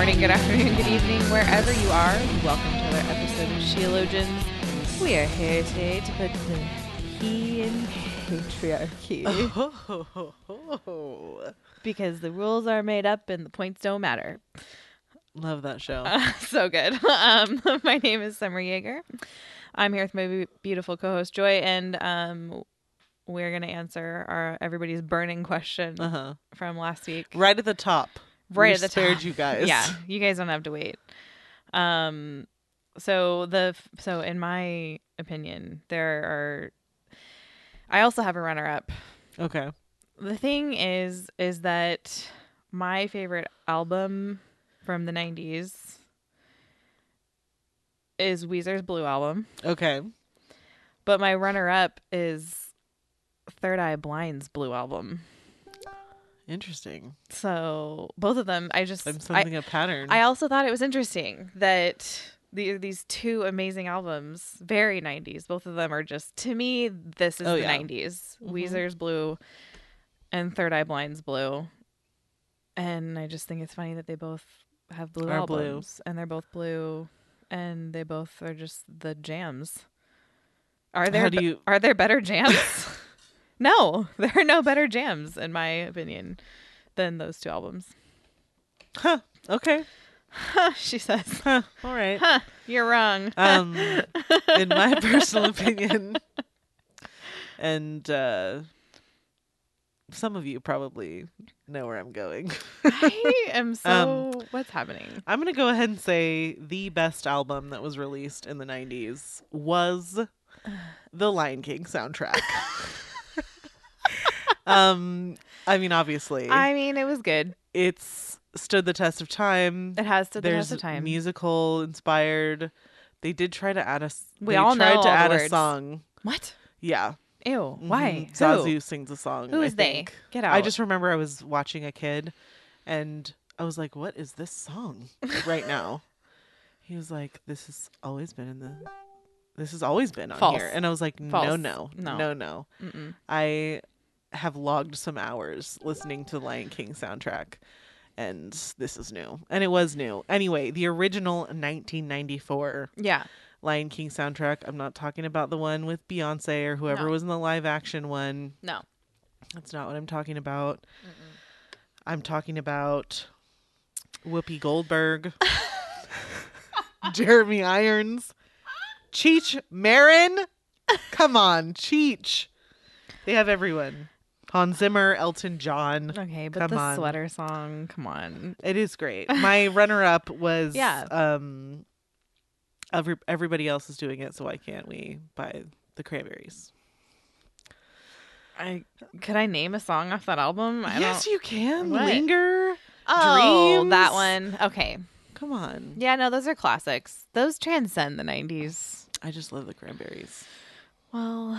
morning, good afternoon, good evening, wherever you are. Welcome to another episode of Sheologians. We are here today to put the he in patriarchy Oh, because the rules are made up and the points don't matter. love that show. Uh, so good. Um, my name is Summer Jaeger. I'm here with my beautiful co-host Joy, and um, we're gonna answer our everybody's burning question Uh huh. from last week. Right at the top. Right We at the spared top. you guys. Yeah, you guys don't have to wait. Um, so the so in my opinion, there are. I also have a runner-up. Okay. The thing is, is that my favorite album from the '90s is Weezer's Blue album, Okay. but my runner-up is Third Eye Blind's Blue album. Interesting. So both of them, I just I'm I- sensing a pattern. I also thought it was interesting that the, these two amazing albums, very 90s, both of them are just, to me, this is Oh, the yeah. 90s. Mhm. Weezer's Blue and Third Eye Blind's Blue. And I just think it's funny that they both have blue Are blue. albums and they're both blue and they both are just the jams. Are there How do you? are there better jams? no, there are no better jams in my opinion than those two albums. Huh. Okay. she says. Huh. All right. Huh, you're wrong. Um, in my personal opinion, and uh, some of you probably know where I'm going. I am so. Um, what's happening? I'm gonna go ahead and say the best album that was released in the '90s was the Lion King soundtrack. Um, I mean, obviously, I mean, it was good. it's stood the test of time. It has to the There's test of time. musical inspired. They did try to add a. We they all tried know to all add a song. What? Yeah. Ew. Why? Mhm. Who? Zazu sings a song. Who I is they? Get out. I just remember I was watching a kid, and I was like, "What is this song right now?" he was like, "This has always been in the, this has always been on False. here," and I was like, "No, no, No. no, no." Mm-mm. I have logged some hours listening to the Lion King soundtrack, and this is new, and it was new. Anyway, the original 1994 Yeah. Lion King soundtrack. I'm not talking about the one with Beyonce or whoever No. was in the live action one. No. That's not what I'm talking about. I'm talking about Whoopi Goldberg, Jeremy Irons, Cheech Marin. Come on, Cheech. They have everyone. Hans Zimmer, Elton John. Okay, but Come the on. sweater song. Come on. It is great. My runner-up was Yeah. Um, every, everybody else is doing it, so why can't we? By the Cranberries. I could I name a song off that album? I yes, you can. What? Linger. Oh, that one. Okay. Come on. Yeah, no, those are classics. Those transcend the '90s. I just love the Cranberries. Well,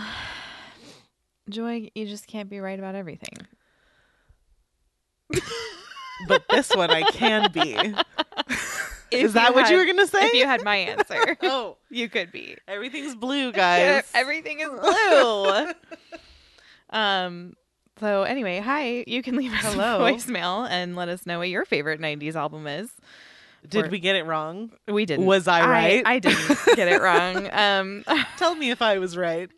Joy, you just can't be right about everything. But this one I can be. Is that what you were gonna say? If you had my answer, oh, you could be. everything's blue, guys. Everything is blue. um. So anyway, hi. You can leave us Hello. a voicemail and let us know what your favorite '90s album is. Did we get it wrong? We didn't. Was I right? I, didn't get it wrong. Um, Tell me if I was right.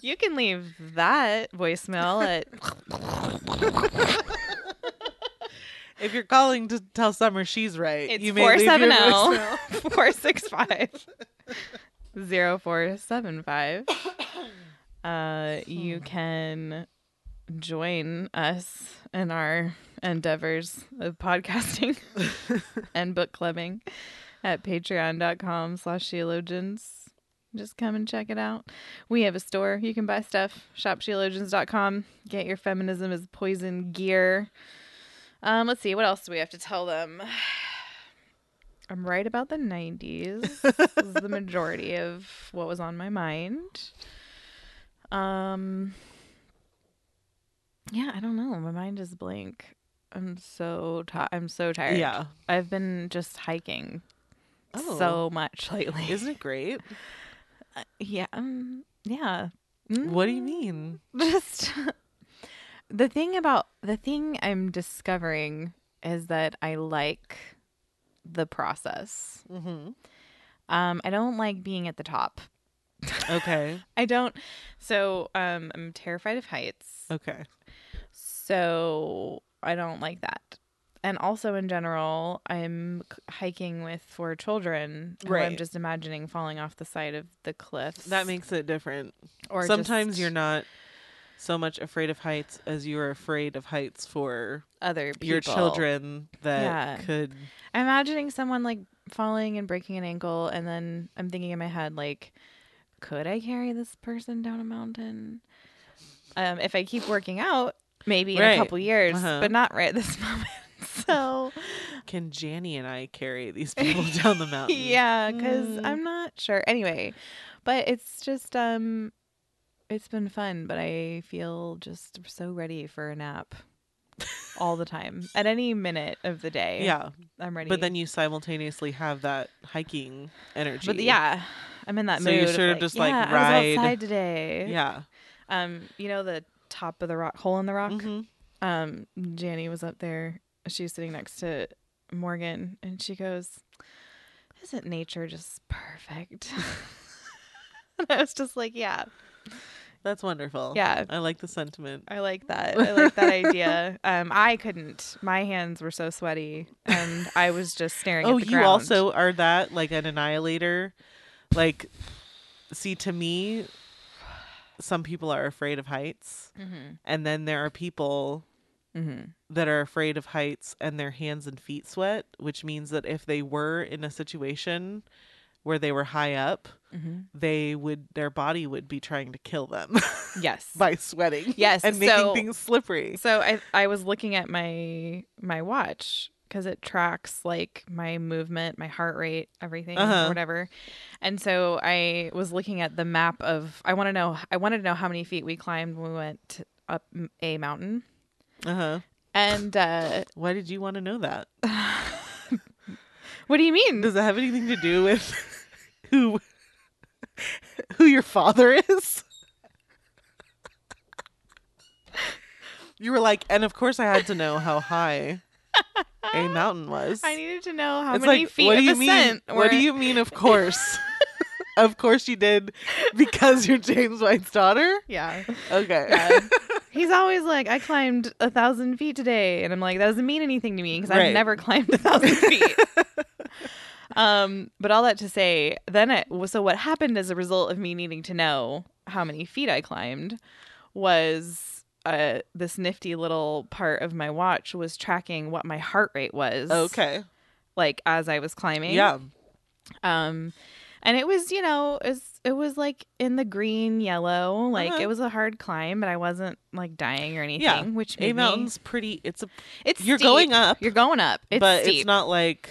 you can leave that voicemail at If you're calling to tell Summer she's right, it's you may four leave your seven zero voicemail. four six five zero four seven five. Uh, you can join us in our endeavors of podcasting and book clubbing at patreon.com slash sheologians. Just come and check it out. We have a store. You can buy stuff. Shopsheologians.com. Get your feminism is poison gear. Um, let's see. What else do we have to tell them? I'm right about the 90s. this is the majority of what was on my mind. Um Yeah, I don't know. My mind is blank. I'm so tired. I'm so tired. Yeah. I've been just hiking Oh. so much lately. Isn't it great? yeah. Um, yeah. Mm, What do you mean? Just the thing about the thing I'm discovering is that I like the process. Mm-hmm. Um, I don't like being at the top. Okay. I don't. So, um, I'm terrified of heights. Okay. So I don't like that. And also in general, I'm hiking with four children. who I'm just imagining falling off the side of the cliffs. That makes it different. or Sometimes just you're not so much afraid of heights as you are afraid of heights for other people. your children that Yeah. could I'm imagining someone like falling and breaking an ankle, and then I'm thinking in my head like, could I carry this person down a mountain? Um, if I keep working out, maybe in a couple years, Uh-huh. but not right this moment. so can Janny and I carry these people down the mountain? yeah, because Mm. I'm not sure. Anyway, but it's just um, it's been fun, but I feel just so ready for a nap. all the time at any minute of the day Yeah. i'm ready But then you simultaneously have that hiking energy. But yeah, I'm in that So mood. you of, sort of like, just, like, yeah, I ride- was outside today. Yeah. Um, you know the top of the rock, hole in the rock. hmm Um, Janny was up there. She was sitting next to Morgan, and she goes, "Isn't nature just perfect?" and I was just like, "Yeah, That's wonderful. yeah." I like the sentiment. I like that. I like that idea. Um, I couldn't. My hands were so sweaty, and I was just staring. Oh, at the you ground. also are that like an annihilator. Like, see, to me, some people are afraid of heights, Mhm. and then there are people Mhm. that are afraid of heights and their hands and feet sweat, which means that if they were in a situation where they were high up, Mhm. they would their body would be trying to kill them Yes. by sweating. Yes, and making so- things slippery. So I I was looking at my my watch because it tracks like my movement, my heart rate, everything, Uh-huh. whatever. And so I was looking at the map of I want to know I wanted to know how many feet we climbed when we went up a mountain. Uh huh. And uh Why did you want to know that? what do you mean? Does it have anything to do with who who your father is? You were like, and of course I had to know how high a mountain was. I needed to know how it's many like, feet what do of you ascent mean? What do you mean? Of course, of course you did, because you're James White's daughter. Yeah. Okay. Yeah. He's always like, I climbed a thousand feet today, and I'm like, that doesn't mean anything to me because Right. I've never climbed a thousand feet. um, but all that to say, then it so what happened as a result of me needing to know how many feet I climbed was uh this nifty little part of my watch was tracking what my heart rate was. okay. like as I was climbing. Yeah. Um, and it was, you know, it was, it was like in the green yellow. Like Uh-huh. it was a hard climb, but I wasn't like dying or anything. Yeah. Which A made me- mountain's pretty. It's a. it's you're steep. going up, You're going up. It's but steep. it's not like.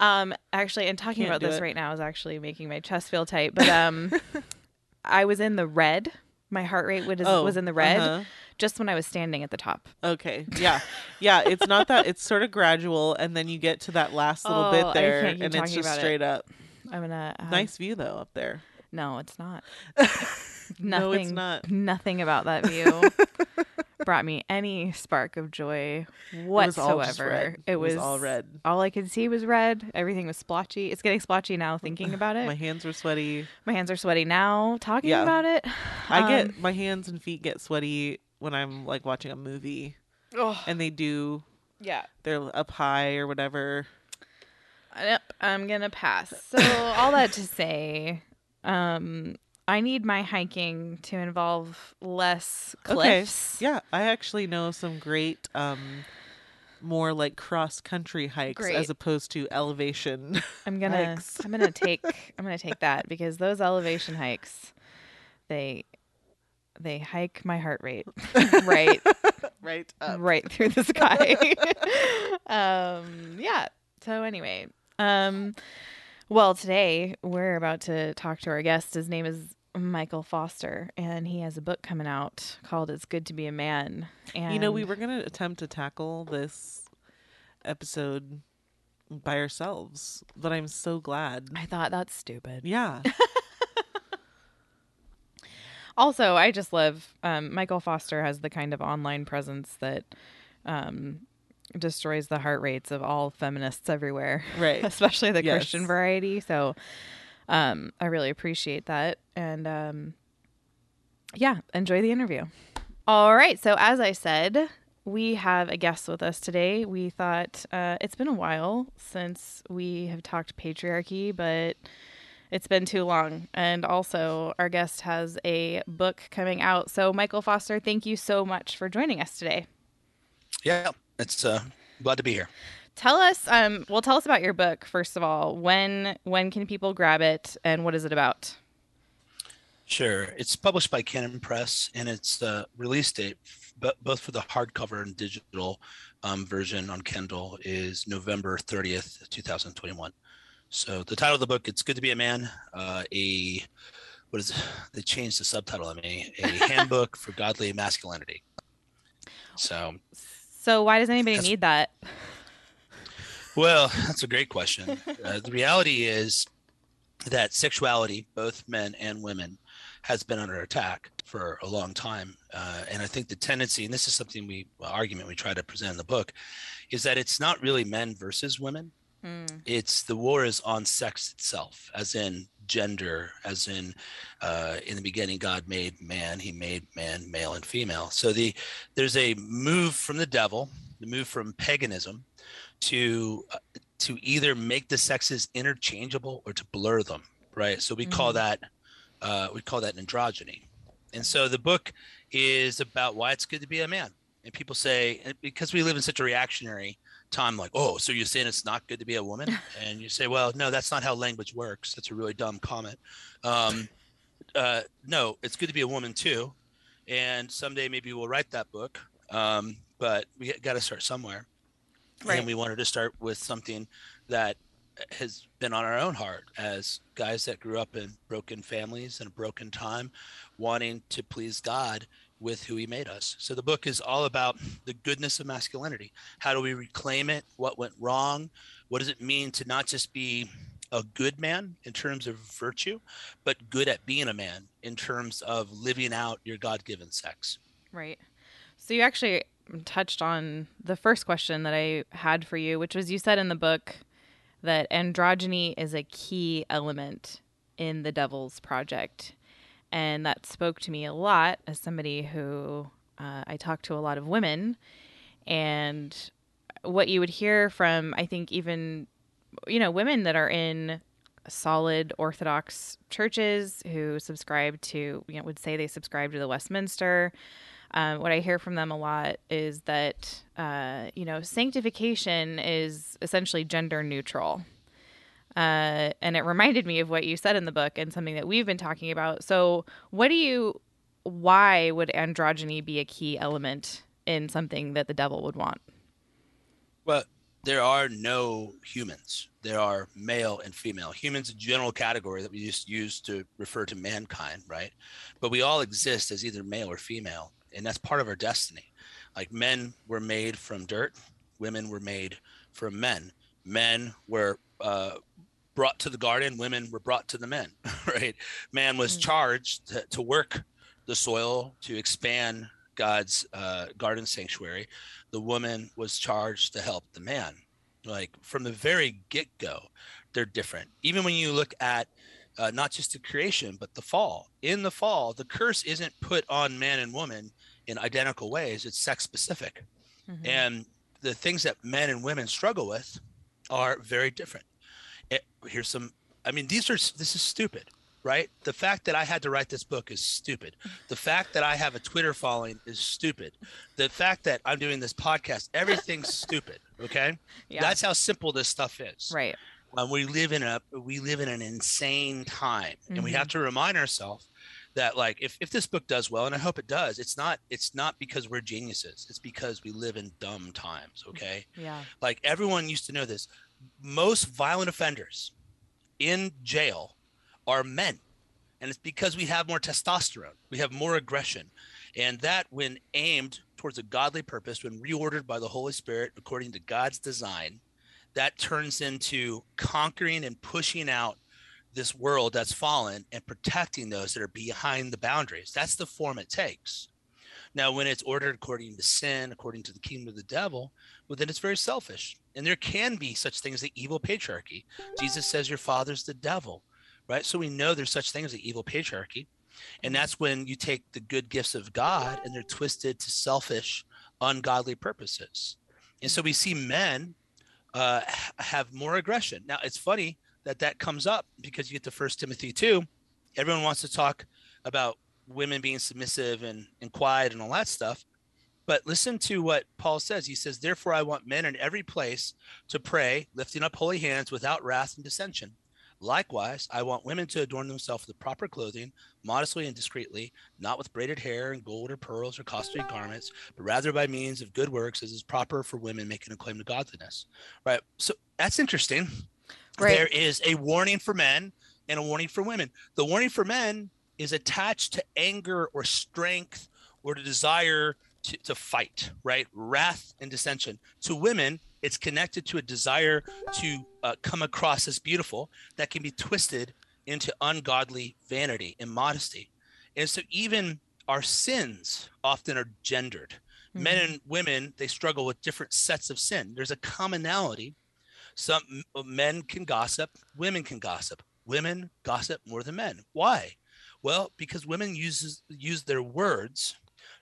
Um, actually, and talking about this it. right now is actually making my chest feel tight. But um, I was in the red. My heart rate was Oh, was in the red uh-huh. Just when I was standing at the top. Okay. Yeah. Yeah. It's not that. It's sort of gradual, and then you get to that last little Oh, bit there, and it's just about it. straight up. I'm gonna have- Nice view though up there. No, it's not. nothing. No, it's not. Nothing about that view brought me any spark of joy whatsoever. just red. It It was was all red. All I could see was red. Everything was splotchy. It's getting splotchy now thinking about it. My hands were sweaty. My hands are sweaty now talking Yeah. about it. I Um, get my hands and feet get sweaty when I'm like watching a movie, oh, and they do. yeah. They're up high or whatever. Yep, I'm gonna pass. So all that to say, um, I need my hiking to involve less cliffs. Okay. Yeah, I actually know some great, um, more like cross country hikes Great. as opposed to elevation. I'm gonna hikes. I'm gonna take I'm gonna take that because those elevation hikes, they they hike my heart rate right right. Up. right through the sky. um, yeah. So anyway, Um, well, today we're about to talk to our guest. His name is Michael Foster, and he has a book coming out called "It's Good to Be a Man." And You know, we were going to attempt to tackle this episode by ourselves, but I'm so glad. I thought that's stupid. Yeah. Also, I just love um, Michael Foster has the kind of online presence that um, destroys the heart rates of all feminists everywhere, Right. especially the Yes. Christian variety. So, um, I really appreciate that, and um, yeah, enjoy the interview. All right, so as I said, we have a guest with us today. We thought uh, it's been a while since we have talked patriarchy, but it's been too long. And also, our guest has a book coming out. So, Michael Foster, thank you so much for joining us today. Yeah, it's uh, glad to be here. Tell us, um, well, tell us about your book first of all. When when can people grab it, and what is it about? Sure, it's published by Canon Press, and its uh, release date, bo- both for the hardcover and digital um, version on Kindle, is November thirtieth, two thousand twenty-one. So the title of the book, "It's Good to Be a Man," uh, a what is it? they changed the subtitle on me, a handbook for godly masculinity. So So, why does anybody need that? Well, that's a great question. Uh, the reality is that sexuality, both men and women, has been under attack for a long time. Uh, and I think the tendency, and this is something we argument we try to present in the book, is that it's not really men versus women. Mm, It's the war is on sex itself, as in gender, as in uh, in the beginning God made man, He made man male and female. So the there's a move from the devil, the move from paganism, to uh, to either make the sexes interchangeable or to blur them. Right. So we call Mhm. that uh, we call that androgyny. And so the book is about why it's good to be a man. And people say because we live in such a reactionary time like oh so you're saying it's not good to be a woman? And you say well no that's not how language works. That's a really dumb comment. Um, uh, no it's good to be a woman too. And someday maybe we'll write that book um, but we got to start somewhere. Right. and we wanted to start with something that has been on our own heart as guys that grew up in broken families and a broken time wanting to please god with who he made us. So the book is all about the goodness of masculinity. How do we reclaim it? What went wrong? What does it mean to not just be a good man in terms of virtue but good at being a man in terms of living out your god-given sex? Right. So, you actually touched on the first question that I had for you, which was you said in the book that androgyny is a key element in the Devil's Project. And that spoke to me a lot as somebody who uh, I talk to a lot of women. And what you would hear from, I think, even, you know, women that are in solid Orthodox churches who subscribe to, you know, would say they subscribe to the Westminster. Um, what I hear from them a lot is that, uh, you know, sanctification is essentially gender neutral. Uh, and it reminded me of what you said in the book and something that we've been talking about. So, what do you, why would androgyny be a key element in something that the devil would want? Well, there are no humans. There are male and female. Humans, a general category that we just use to refer to mankind, right? But we all exist as either male or female, and that's part of our destiny. Like men were made from dirt, women were made from men. Men were uh, brought to the garden, women were brought to the men, right? Man was Mm. charged to, to work the soil to expand God's uh, garden sanctuary the woman was charged to help the man. Like from the very get go, they're different. Even when you look at uh, not just the creation, but the fall. In the fall, the curse isn't put on man and woman in identical ways, it's sex specific. Mhm. And the things that men and women struggle with are very different. It, here's some, I mean, these are, this is stupid, right? The fact that I had to write this book is stupid. The fact that I have a Twitter following is stupid. The fact that I'm doing this podcast, everything's stupid. Okay. yeah. That's how simple this stuff is. right. Um, we live in a we live in an insane time, and we have to remind ourselves that like if, if this book does well, and I hope it does, it's not it's not because we're geniuses. It's because we live in dumb times. Mm, okay, Yeah. like everyone used to know this. most violent offenders in jail are men. And it's because we have more testosterone, we have more aggression. And that, when aimed towards a godly purpose, when reordered by the Holy Spirit according to God's design, that turns into conquering and pushing out this world that's fallen and protecting those that are behind the boundaries. That's the form it takes. Now, when it's ordered according to sin, according to the kingdom of the devil, well, then it's very selfish. And there can be such things as the evil patriarchy. Jesus says your father's the devil, right? So we know there's such things as the evil patriarchy. And that's when you take the good gifts of God and they're twisted to selfish, ungodly purposes. And so we see men uh, have more aggression. Now, it's funny that that comes up because you get to First Timothy 2. Everyone wants to talk about women being submissive and, and quiet and all that stuff. But listen to what Paul says. He says, Therefore, I want men in every place to pray, lifting up holy hands without wrath and dissension. Likewise, I want women to adorn themselves with proper clothing, modestly and discreetly, not with braided hair and gold or pearls or costly garments, but rather by means of good works, as is proper for women making a claim to godliness. Right. So that's interesting. There is a warning for men and a warning for women. The warning for men is attached to anger or strength or the desire to, to fight, right? Wrath and dissension. To women, it's connected to a desire to uh, come across as beautiful that can be twisted into ungodly vanity and modesty. And so even our sins often are gendered. Mm-hmm. Men and women, they struggle with different sets of sin. There's a commonality. Some men can gossip, women can gossip. Women gossip more than men. Why? Well, because women uses use their words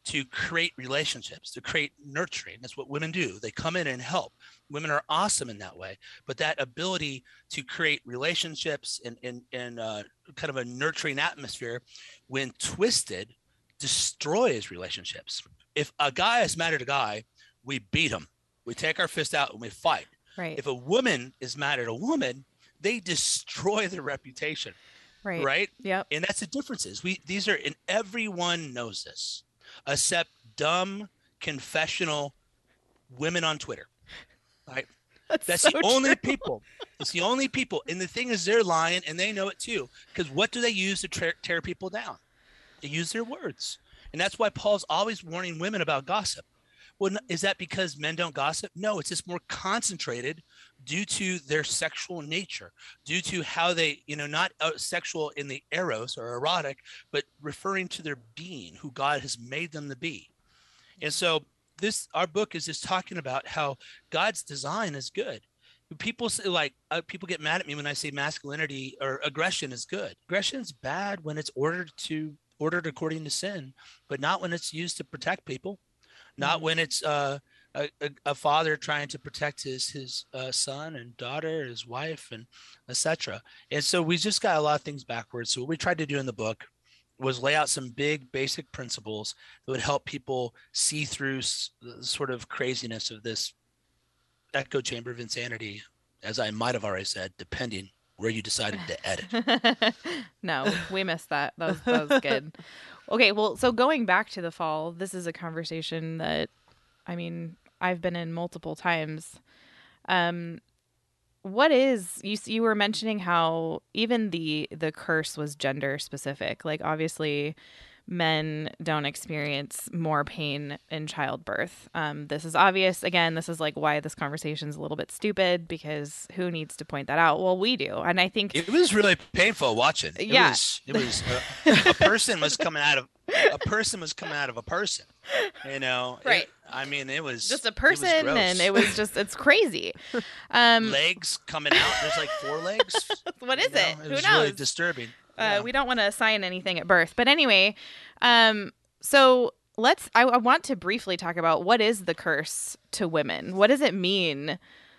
to create relationships, to create nurturing. That's what women do. They come in and help. Women are awesome in that way. But that ability to create relationships and in, in uh, kind of a nurturing atmosphere, when twisted, destroys relationships. If a guy is mad at a guy, we beat him. We take our fist out and we fight. Right. If a woman is mad at a woman, they destroy their reputation. Right. Right. Yep. And that's the differences. We these are and everyone knows this except dumb confessional women on Twitter. Right. That's, That's so the only true. people. It's the only people. And the thing is, they're lying and they know it too. Because what do they use to tear, tear people down? They use their words. And that's why Paul's always warning women about gossip. Well, is that because men don't gossip? No, it's just more concentrated due to their sexual nature, due to how they, you know, not uh, sexual in the eros or erotic, but referring to their being, who God has made them to be. And so this, our book is just talking about how God's design is good. People say like uh, people get mad at me when I say masculinity or aggression is good. Aggression is bad when it's ordered to ordered according to sin, but not when it's used to protect people not when it's uh, a, a, a, father trying to protect his his uh, son and daughter, his wife, and etc. And so we just got a lot of things backwards. So what we tried to do in the book was lay out some big basic principles that would help people see through the sort of craziness of this echo chamber of insanity, as I might have already said, depending where you decided to edit. no, we missed that. That was, that was good. Okay, well, so going back to the fall, this is a conversation that, I mean, I've been in multiple times. Um, what is you? You were mentioning how even the the curse was gender specific. Like obviously, men don't experience more pain in childbirth. Um, this is obvious. Again, this is like why this conversation is a little bit stupid because who needs to point that out? Well, we do, and I think it was really painful watching. It yeah, was, it was uh, a person was coming out of a person was coming out of a person. You know, right? It, I mean, it was just a person, it and it was just it's crazy. Um, legs coming out. There's like four legs. what is you know? it? It Who was knows? really disturbing. Uh, Yeah. we don't want to assign anything at birth. But anyway, um, so let's, I, I want to briefly talk about what is the curse to women? What does it mean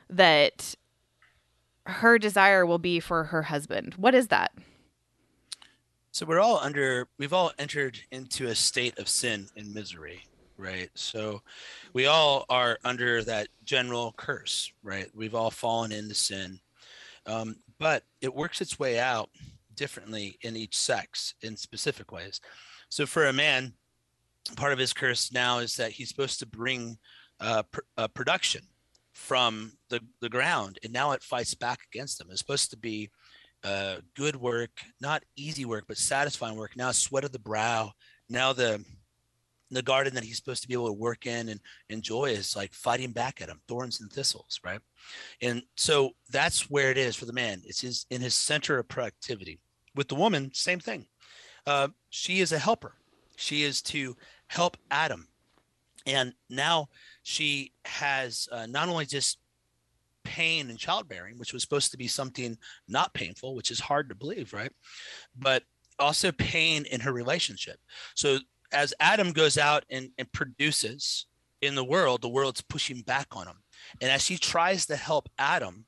that her desire will be for her husband? What is that? So we're all under, we've all entered into a state of sin and misery, right? So we all are under that general curse, right? We've all fallen into sin. Um, but it works its way out differently in each sex in specific ways. So for a man, part of his curse now is that he's supposed to bring uh, pr- uh, production from the, the ground and now it fights back against them. It's supposed to be uh, good work, not easy work, but satisfying work. Now sweat of the brow. Now the the garden that he's supposed to be able to work in and enjoy is like fighting back at him, thorns and thistles, right? And so that's where it is for the man. It's his in his center of productivity. With the woman, same thing. Uh, she is a helper. She is to help Adam, and now she has uh, not only just pain in childbearing, which was supposed to be something not painful, which is hard to believe, right? But also pain in her relationship. So as Adam goes out and, and produces in the world, the world's pushing back on him. And as she tries to help Adam,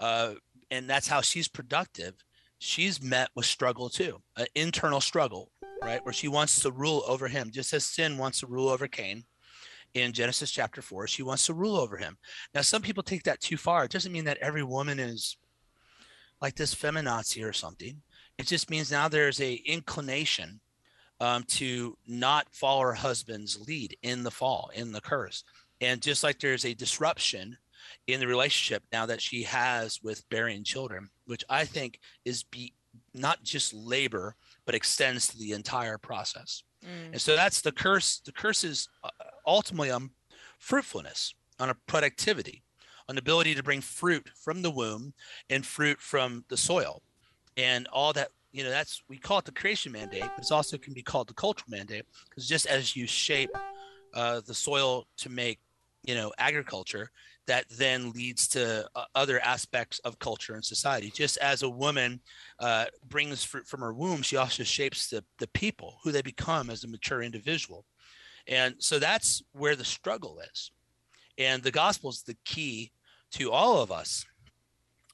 uh, and that's how she's productive, she's met with struggle too, an internal struggle, right? Where she wants to rule over him, just as sin wants to rule over Cain in Genesis chapter four. She wants to rule over him. Now, some people take that too far. It doesn't mean that every woman is like this feminazi or something. It just means now there's a inclination um, to not follow her husband's lead in the fall, in the curse. And just like there's a disruption in the relationship now that she has with bearing children, which I think is be not just labor, but extends to the entire process. Mm. And so that's the curse. The curse is uh, ultimately on fruitfulness, on a productivity, on the ability to bring fruit from the womb and fruit from the soil. And all that you know that's we call it the creation mandate but it also can be called the cultural mandate because just as you shape uh, the soil to make you know agriculture that then leads to uh, other aspects of culture and society. Just as a woman uh, brings fruit from her womb she also shapes the, the people who they become as a mature individual. And so that's where the struggle is. And the gospel is the key to all of us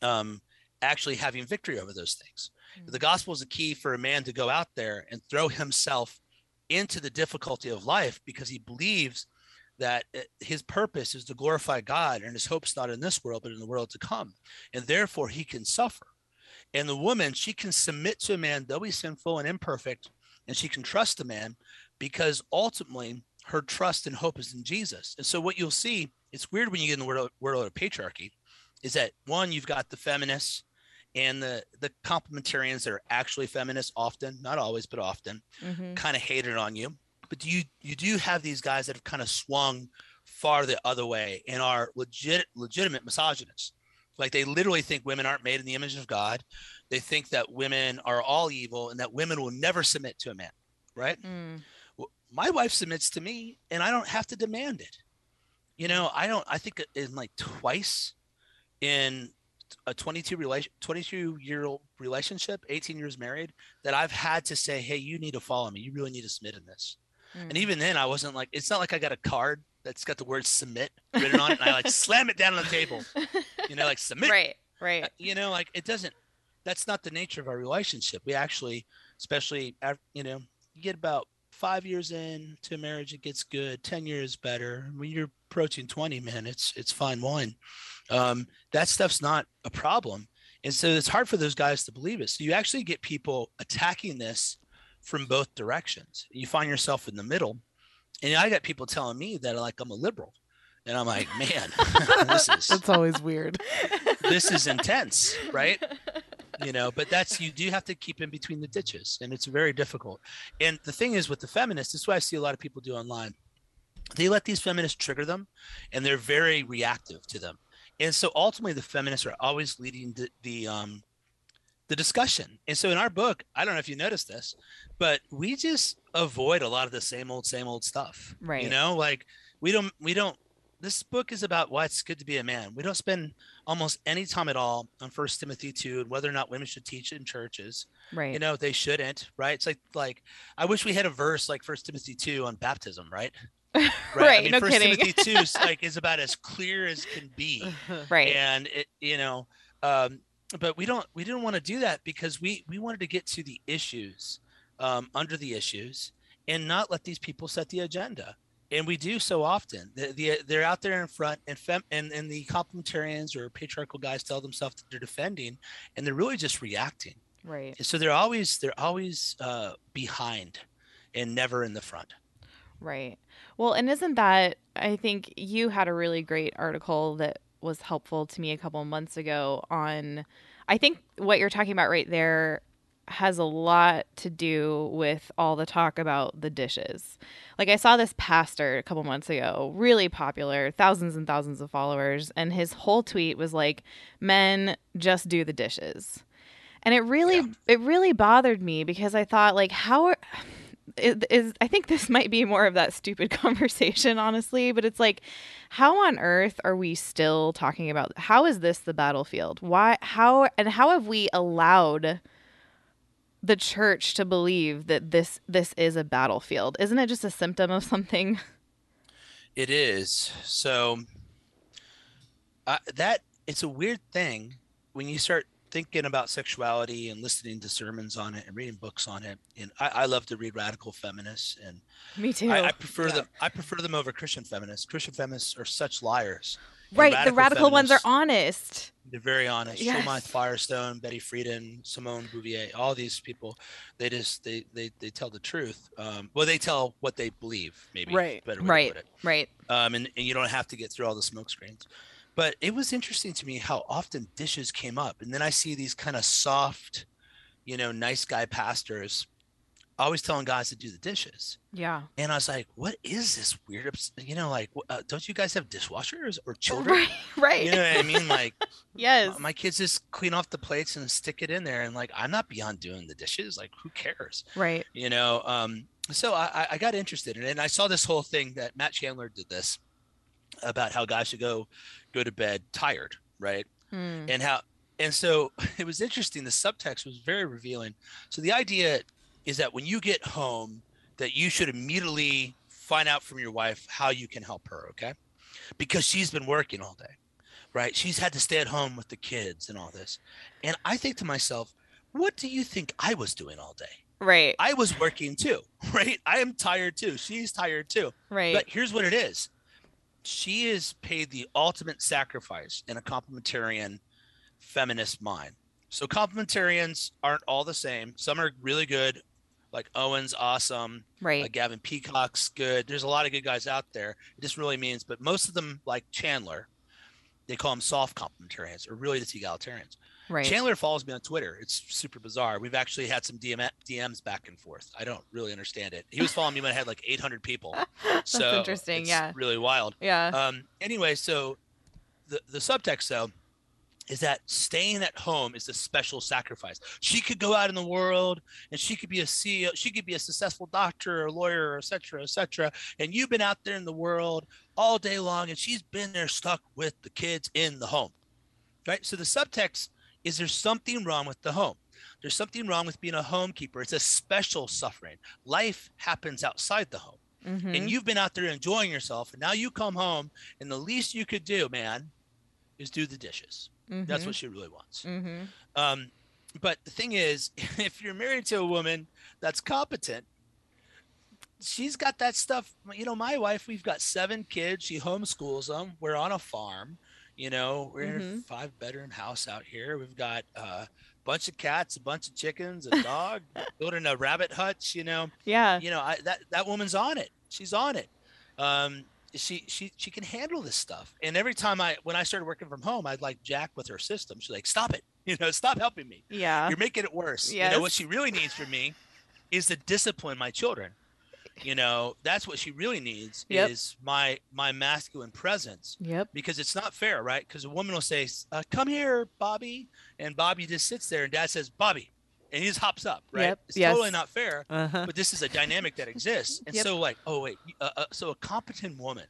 um, actually having victory over those things the gospel is a key for a man to go out there and throw himself into the difficulty of life because he believes that uh, his purpose is to glorify God and his hope's not in this world, but in the world to come. And therefore he can suffer. And the woman, she can submit to a man, though he's sinful and imperfect, and she can trust the man because ultimately her trust and hope is in Jesus. And so what you'll see, it's weird when you get in the world, world of patriarchy, is that one, you've got the feminists and the the complementarians that are actually feminists often not always but often mm-hmm. kind of hated on you. But you you do have these guys that have kind of swung far the other way and are legit legitimate misogynists. Like they literally think women aren't made in the image of god. They think that women are all evil and that women will never submit to a man right? Mm. well, my wife submits to me and i don't have to demand it. You know i don't i think in like twice in a 22 relation 22 year old relationship 18 years married that i've had to say hey you need to follow me. You really need to submit in this. Mm. and even then i wasn't like it's not like i got a card that's got the word submit written on it and i like slam it down on the table. You know like submit. Right right. Uh, you know like it doesn't that's not the nature of our relationship. We actually especially you know you get about five years in to marriage it gets good 10 years better. When you're approaching 20 man it's it's fine wine um, that stuff's not a problem. And so it's hard for those guys to believe it. So you actually get people attacking this from both directions. You find yourself in the middle. And I got people telling me that like I'm a liberal. And I'm like, man, this is that's always weird. This is intense, right? You know, but that's you do have to keep in between the ditches, and it's very difficult. And the thing is with the feminists, this is what I see a lot of people do online. They let these feminists trigger them, and they're very reactive to them. And so ultimately the feminists are always leading the, the um the discussion. And so in our book i don't know if you noticed this but we just avoid a lot of the same old same old stuff right. you know? Like we don't we don't this book is about why it's good to be a man. We don't spend almost any time at all on first timothy 2 and whether or not women should teach in churches. Right. you know they shouldn't right? It's like like i wish we had a verse like first timothy 2 on baptism right right. right I mean, no First kidding. Timothy two is like is about as clear as can be. right. And it, you know, um, but we don't we didn't want to do that because we we wanted to get to the issues um, under the issues and not let these people set the agenda. And we do so often. The, the, they're out there in front, and, fem, and and the complementarians or patriarchal guys tell themselves that they're defending, and they're really just reacting. Right. And so they're always they're always uh, behind, and never in the front. Right. Well, and isn't that I think you had a really great article that was helpful to me a couple months ago on I think what you're talking about right there has a lot to do with all the talk about the dishes. Like I saw this pastor a couple months ago, really popular, thousands and thousands of followers, and his whole tweet was like, "Men just do the dishes." And it really Yeah. it really bothered me because I thought like how are is, is I think this might be more of that stupid conversation honestly, but it's like how on earth are we still talking about how is this the battlefield? Why how and how have we allowed the church to believe that this this is a battlefield? Isn't it just a symptom of something? It is. So uh, that it's a weird thing when you start thinking about sexuality and listening to sermons on it and reading books on it. And I, I love to read radical feminists, and Me too. I, I prefer them. I prefer them over Christian feminists. Christian feminists are such liars. Right, the radical ones are honest. They're very honest. Yes. Firestone, Betty Friedan, Simone Beauvoir, all these people, they just they they, they tell the truth. Um, well, they tell what they believe. Maybe Right. better way Right. to put it Right. um, and, and you don't have to get through all the smoke screens. But it was interesting to me how often dishes came up, and then I see these kind of soft, you know, nice guy pastors always telling guys to do the dishes, Yeah. and I was like, "What is this weird? obs- You know, like, uh, don't you guys have dishwashers or children? Right. Right. You know what I mean? Like, yes. my kids just clean off the plates and stick it in there, and like, I'm not beyond doing the dishes. Like, who cares? right. you know um so I, I- I got interested in it and i saw this whole thing that matt chandler did this about how guys should go go to bed tired right Hmm. and how and so it was interesting the subtext was very revealing so the idea is that when you get home that you should immediately find out from your wife how you can help her okay because she's been working all day right she's had to stay at home with the kids and all this and i think to myself what do you think i was doing all day Right. I was working too, right? I am tired too. She's tired too. Right. But here's what it is she is paid the ultimate sacrifice in a complementarian feminist mind. So complementarians aren't all the same. Some are really good, like Owen's awesome, right. like Gavin Peacock's good. There's a lot of good guys out there. It just really means, but most of them, like Chandler, they call them soft complementarians or really just egalitarians. Right. Chandler follows me on Twitter. It's super bizarre. We've actually had some DM, DMs back and forth. I don't really understand it. He was following me when I had like 800 people. so interesting, it's yeah. really wild. yeah. Um, anyway, so the the subtext though is that staying at home is a special sacrifice. She could go out in the world and she could be a CEO, she could be a successful doctor or lawyer, or et cetera, et cetera. And you've been out there in the world all day long and she's been there stuck with the kids in the home. Right. So the subtext is there's something wrong with the home. There's something wrong with being a homekeeper. It's a special suffering. Life happens outside the home Mhm. and you've been out there enjoying yourself and now you come home and the least you could do man is do the dishes that's Mhm. what she really wants Mhm. um, but the thing is if you're married to a woman that's competent she's got that stuff you know my wife we've got seven kids she homeschools them we're on a farm you know we're in a Mhm. five bedroom house out here. We've got a bunch of cats a bunch of chickens a dog building a rabbit hutch you know. Yeah. you know I, that that woman's on it. She's on it. Um she she she can handle this stuff. And every time i when i started working from home i'd like jack with her system. She's like stop it. You know stop helping me. Yeah. you're making it worse. You know what she really needs from me is to discipline my children you know that's what she really needs Yep. is my my masculine presence Yep. because it's not fair right because a woman will say uh, come here bobby and bobby just sits there and dad says bobby and he just hops up right Yep. it's Yes. totally not fair Uh-huh. but this is a dynamic that exists and Yep. so like oh wait uh, uh, so a competent woman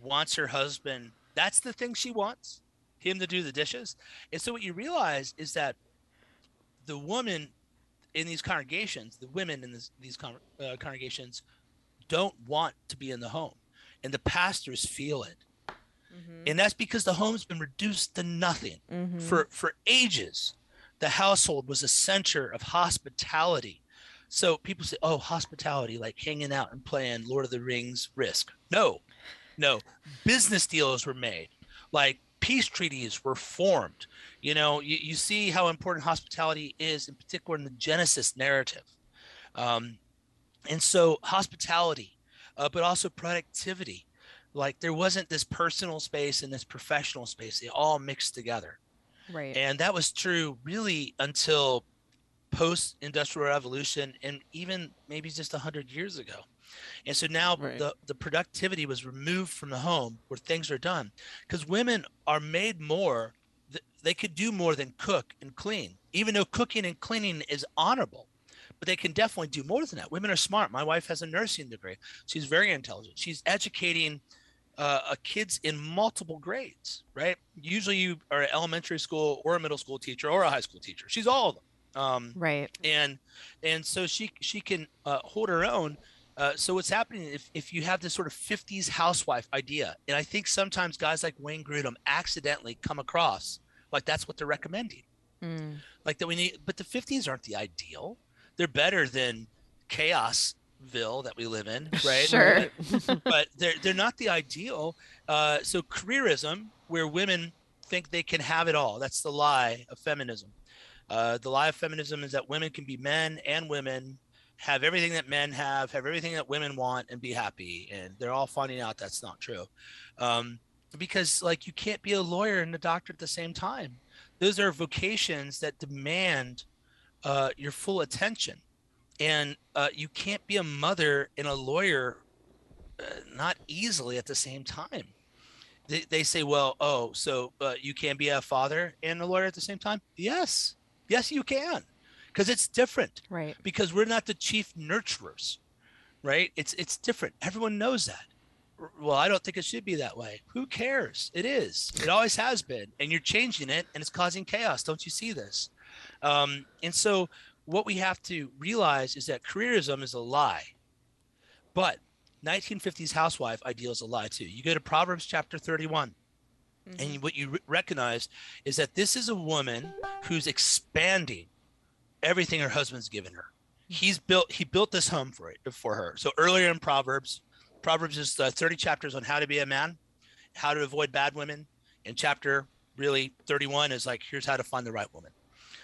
wants her husband that's the thing she wants him to do the dishes and so what you realize is that the woman in these congregations the women in this, these con- uh, congregations don't want to be in the home and the pastors feel it. Mhm. and that's because the home's been reduced to nothing. Mhm. for for ages the household was a center of hospitality. So people say oh hospitality like hanging out and playing lord of the rings risk. No no. Business deals were made. Like peace treaties were formed you know you, you see how important hospitality is in particular in the genesis narrative um, and so hospitality uh, but also productivity like there wasn't this personal space and this professional space. They all mixed together. Right. And that was true really until post industrial revolution and even maybe just 100 years ago. And so now Right. the, the productivity was removed from the home where things are done because women are made more, they could do more than cook and clean, even though cooking and cleaning is honorable. But they can definitely do more than that. Women are smart. My wife has a nursing degree. She's very intelligent. She's educating uh, kids in multiple grades, right? Usually you are an elementary school or a middle school teacher or a high school teacher. She's all of them. Um, right. and and so she she can uh, hold her own. Uh, so what's happening if, if you have this sort of 50s housewife idea, and I think sometimes guys like Wayne Grudem accidentally come across like that's what they're recommending, Mm. like that we need. But the 50s aren't the ideal. They're better than chaosville that we live in, right? Sure. but they're they're not the ideal. Uh, so careerism, where women think they can have it all, that's the lie of feminism. Uh, the lie of feminism is that women can be men and women, have everything that men have, have everything that women want, and be happy. And they're all finding out that's not true, um, because like you can't be a lawyer and a doctor at the same time. Those are vocations that demand uh, your full attention, and uh, you can't be a mother and a lawyer uh, not easily at the same time. They, they say, well, oh, so uh, you can be a father and a lawyer at the same time? Yes, yes, you can, because it's different. Right. Because we're not the chief nurturers, right? It's it's different. Everyone knows that. Well, I don't think it should be that way. Who cares? It is. It always has been, and you're changing it, and it's causing chaos. Don't you see this? Um, and so, what we have to realize is that careerism is a lie, but 1950s housewife ideal is a lie too. You go to Proverbs chapter 31, and what you re- recognize is that this is a woman who's expanding everything her husband's given her. He's built he built this home for it for her. So earlier in Proverbs, Proverbs is uh, 30 chapters on how to be a man, how to avoid bad women. And chapter really 31 is like here's how to find the right woman.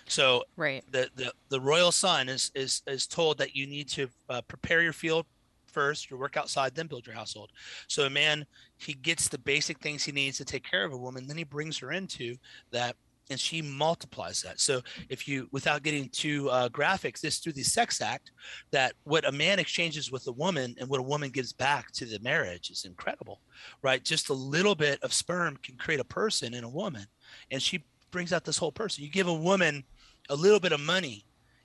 So Right. the the, the royal son is is is told that you need to uh, prepare your field first your work outside then build your household so a man he gets the basic things he needs to take care of a woman then he brings her into that and she multiplies that so if you without getting too uh, graphics this through the sex act that what a man exchanges with a woman and what a woman gives back to the marriage is incredible right just a little bit of sperm can create a person in a woman and she brings out this whole person you give a woman a little bit of money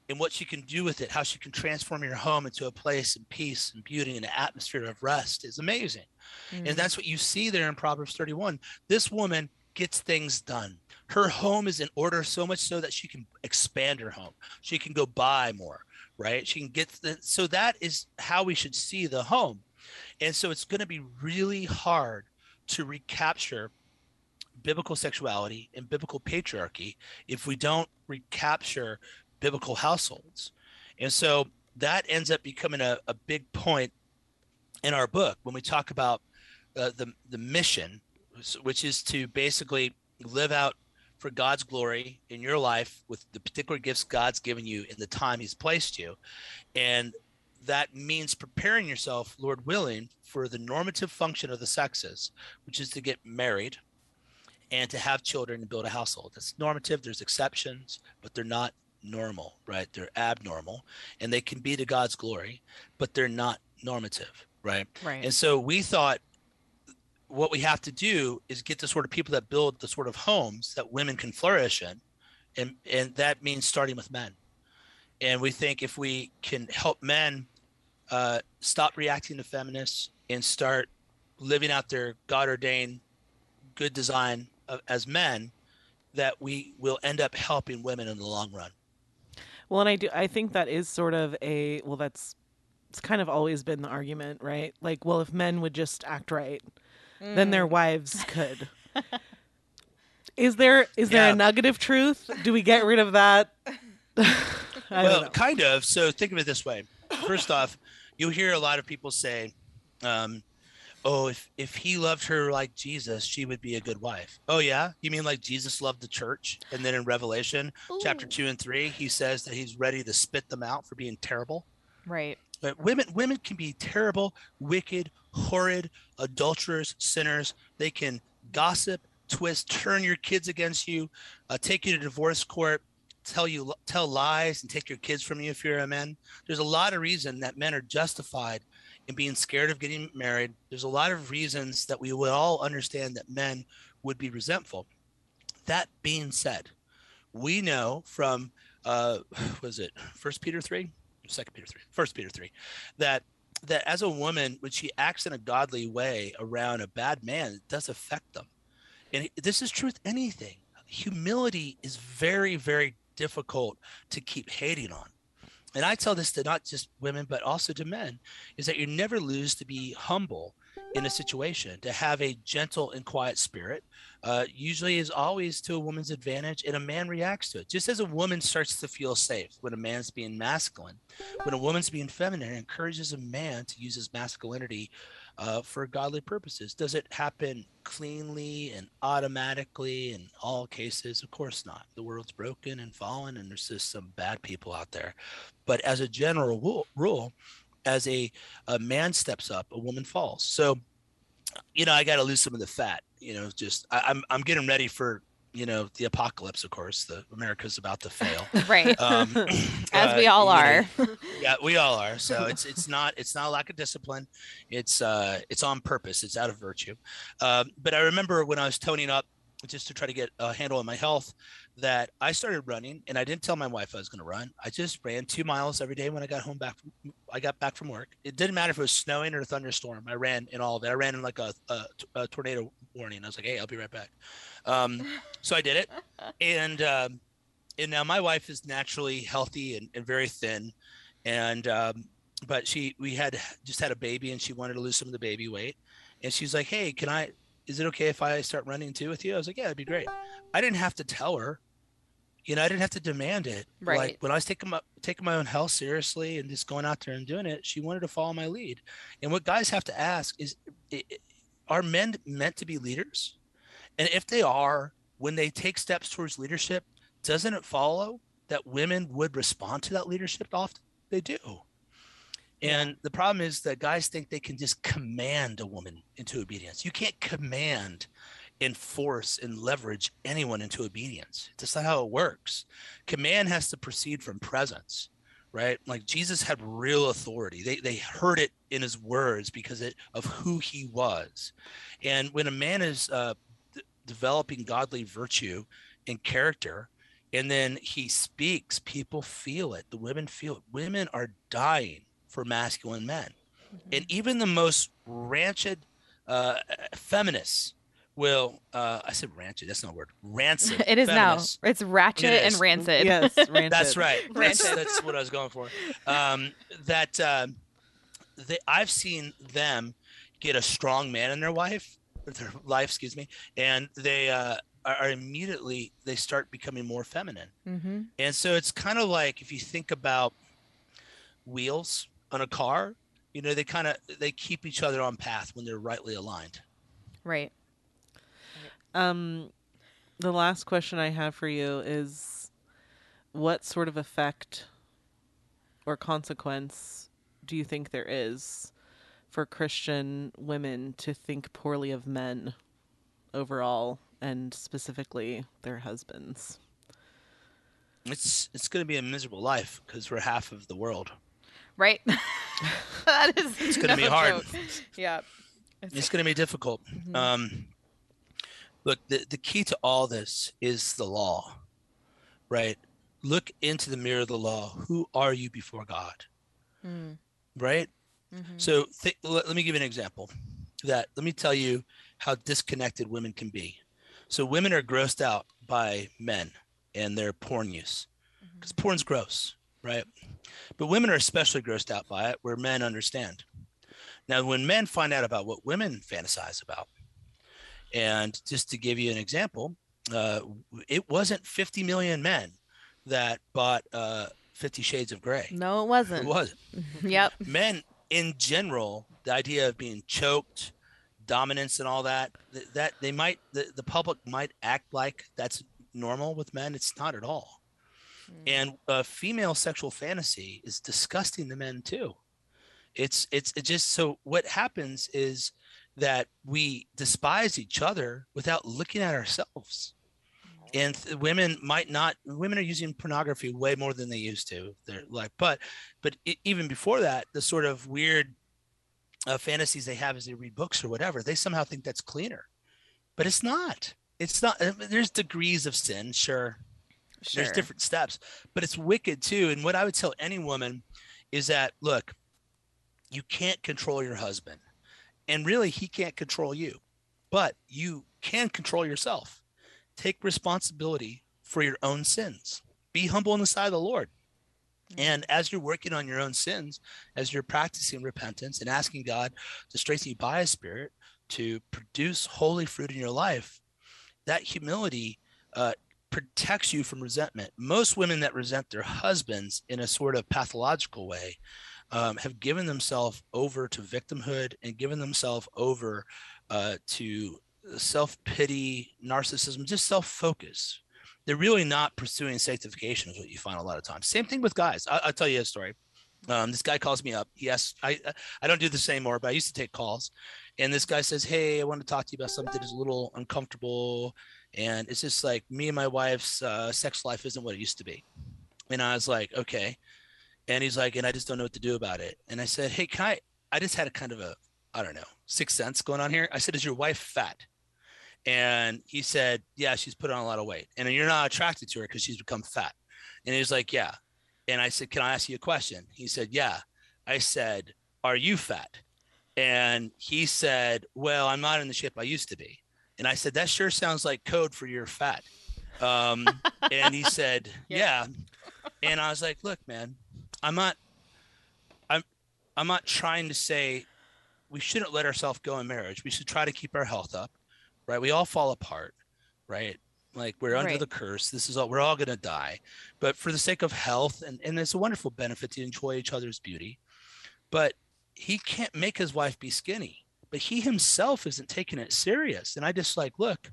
and what she can do with it, how she can transform your home into a place of peace and beauty and an atmosphere of rest is amazing. Mm. And that's what you see there in Proverbs 31. This woman gets things done. Her home is in order so much so that she can expand her home. She can go buy more, right? She can get the, so that is how we should see the home. And so it's going to be really hard to recapture biblical sexuality and biblical patriarchy if we don't recapture biblical households. And so that ends up becoming a, a big point in our book when we talk about uh, the, the mission, which is to basically live out for God's glory in your life with the particular gifts God's given you in the time He's placed you. And that means preparing yourself, Lord willing, for the normative function of the sexes, which is to get married and to have children and build a household. That's normative. There's exceptions, but they're not normal, right? They're abnormal and they can be to God's glory, but they're not normative, right? Right. And so we thought what we have to do is get the sort of people that build the sort of homes that women can flourish in. And, and that means starting with men. And we think if we can help men uh, stop reacting to feminists and start living out their God ordained good design of, as men, that we will end up helping women in the long run. Well, and I do. I think that is sort of a well. That's it's kind of always been the argument, right? Like, well, if men would just act right, then their wives could. is there is there a nugget of truth? Do we get rid of that? I well, don't know. kind of. So think of it this way. First off, you'll hear a lot of people say, um, "Oh, if if he loved her like Jesus, she would be a good wife." Oh yeah, you mean like Jesus loved the church? And then in Revelation chapter two and three, he says that he's ready to spit them out for being terrible. right. But women women can be terrible, wicked, horrid adulterers, sinners. They can gossip, twist, turn your kids against you, uh, take you to divorce court, tell you tell lies, and take your kids from you if you're a man. There's a lot of reason that men are justified in being scared of getting married. There's a lot of reasons that we would all understand that men would be resentful. That being said, we know from uh, was it First Peter three, Second Peter three, First Peter three, that that as a woman, when she acts in a godly way around a bad man, it does affect them. And this is truth, anything. Humility is very, very difficult to keep hating on. And I tell this to not just women, but also to men, is that you never lose to be humble in a situation, to have a gentle and quiet spirit, uh, usually is always to a woman's advantage, and a man reacts to it. Just as a woman starts to feel safe when a man's being masculine, when a woman's being feminine, encourages a man to use his masculinity uh, for godly purposes. Does it happen cleanly and automatically in all cases? Of course not. The world's broken and fallen, and there's just some bad people out there. But as a general rule, as a, a man steps up, a woman falls. So, you know, I got to lose some of the fat. You know, just I, I'm I'm getting ready for you know the apocalypse. Of course, the America's about to fail. right. Um, as uh, we all are. Know, yeah, we all are. So it's it's not it's not a lack of discipline. It's uh it's on purpose. It's out of virtue. Um, but I remember when I was toning up just to try to get a handle on my health that I started running and I didn't tell my wife I was going to run. I just ran two miles every day when I got home back. From, I got back from work. It didn't matter if it was snowing or a thunderstorm. I ran in all of it. I ran in like a, a, a tornado warning. I was like, Hey, I'll be right back. Um, so I did it. And, um, and now my wife is naturally healthy and, and very thin. And, um, but she, we had just had a baby and she wanted to lose some of the baby weight. And she's like, Hey, can I, is it okay if I start running too with you? I was like, yeah, that'd be great. I didn't have to tell her, you know, I didn't have to demand it. Right. Like when I was taking my taking my own health seriously and just going out there and doing it, she wanted to follow my lead. And what guys have to ask is, are men meant to be leaders? And if they are, when they take steps towards leadership, doesn't it follow that women would respond to that leadership often? They do. And the problem is that guys think they can just command a woman into obedience. You can't command and force and leverage anyone into obedience. That's not how it works. Command has to proceed from presence, right? Like Jesus had real authority. They they heard it in his words because it, of who he was. And when a man is uh, d- developing godly virtue and character, and then he speaks, people feel it. The women feel it. Women are dying for masculine men. Mm-hmm. And even the most rancid uh, feminists will, uh, I said rancid, that's not a word, rancid. it is now. It's ratchet it is. and rancid. Yes, rancid. That's right. That's, that's, what I was going for. Um, that uh, they, I've seen them get a strong man in their wife, their life, excuse me, and they uh, are, immediately, they start becoming more feminine. Mm-hmm. And so it's kind of like if you think about wheels, on a car, you know, they kind of they keep each other on path when they're rightly aligned. Right. Um, the last question I have for you is, what sort of effect or consequence do you think there is for Christian women to think poorly of men overall, and specifically their husbands? It's it's going to be a miserable life because we're half of the world right? that is it's going to no be hard. Joke. Yeah. It's, it's going to be difficult. Mm-hmm. Um, look, the, the key to all this is the law, right? Look into the mirror of the law. Who are you before God? Mm. Right? Mm-hmm. So th- let, let me give you an example. That let me tell you how disconnected women can be. So women are grossed out by men and their porn use because mm-hmm. porn's gross, right? But women are especially grossed out by it, where men understand. Now, when men find out about what women fantasize about, and just to give you an example, uh, it wasn't 50 million men that bought uh, 50 Shades of Grey. No, it wasn't. It wasn't. yep. Men in general, the idea of being choked, dominance, and all that, that they might, the, the public might act like that's normal with men. It's not at all. Mm. And uh, female sexual fantasy is disgusting to men too. It's it's it just so what happens is that we despise each other without looking at ourselves. And th- women might not women are using pornography way more than they used to. They're like but but e- even before that the sort of weird uh, fantasies they have as they read books or whatever, they somehow think that's cleaner. But it's not. It's not there's degrees of sin, sure, Sure. there's different steps but it's wicked too. And what i would tell any woman is that look you can't control your husband. And really he can't control you but you can control yourself. Take responsibility for your own sins. Be humble in the sight of the lord. And as you're working on your own sins as you're practicing repentance and asking god to strengthen you by his spirit to produce holy fruit in your life that humility uh, protects you from resentment. Most women that resent their husbands in a sort of pathological way um, have given themselves over to victimhood and given themselves over uh, to self pity, narcissism, just self focus. They're really not pursuing sanctification, is what you find a lot of times. Same thing with guys. I- I'll tell you a story. Um, this guy calls me up. Yes, I I don't do this anymore, but I used to take calls. And this guy says, "Hey, I want to talk to you about something that's a little uncomfortable." And it's just like me and my wife's uh, sex life isn't what it used to be. And i was like okay. And he's like and i just don't know what to do about it. And i said hey can i i just had a kind of a i don't know sixth sense going on here. I said is your wife fat? And he said yeah she's put on a lot of weight. And you're not attracted to her because she's become fat. And he was like yeah. And i said can i ask you a question? He said yeah. I said are you fat? And he said well i'm not in the shape i used to be and I said, that sure sounds like code for your fat. Um, and he said, yeah. And I was like, look, man, I'm not, I'm, I'm not trying to say we shouldn't let ourselves go in marriage. We should try to keep our health up, right? We all fall apart, right? Like we're under Right. the curse. This is all, we're all going to die, but for the sake of health and, and it's a wonderful benefit to enjoy each other's beauty, but he can't make his wife be skinny but he himself isn't taking it serious. And I just like, look,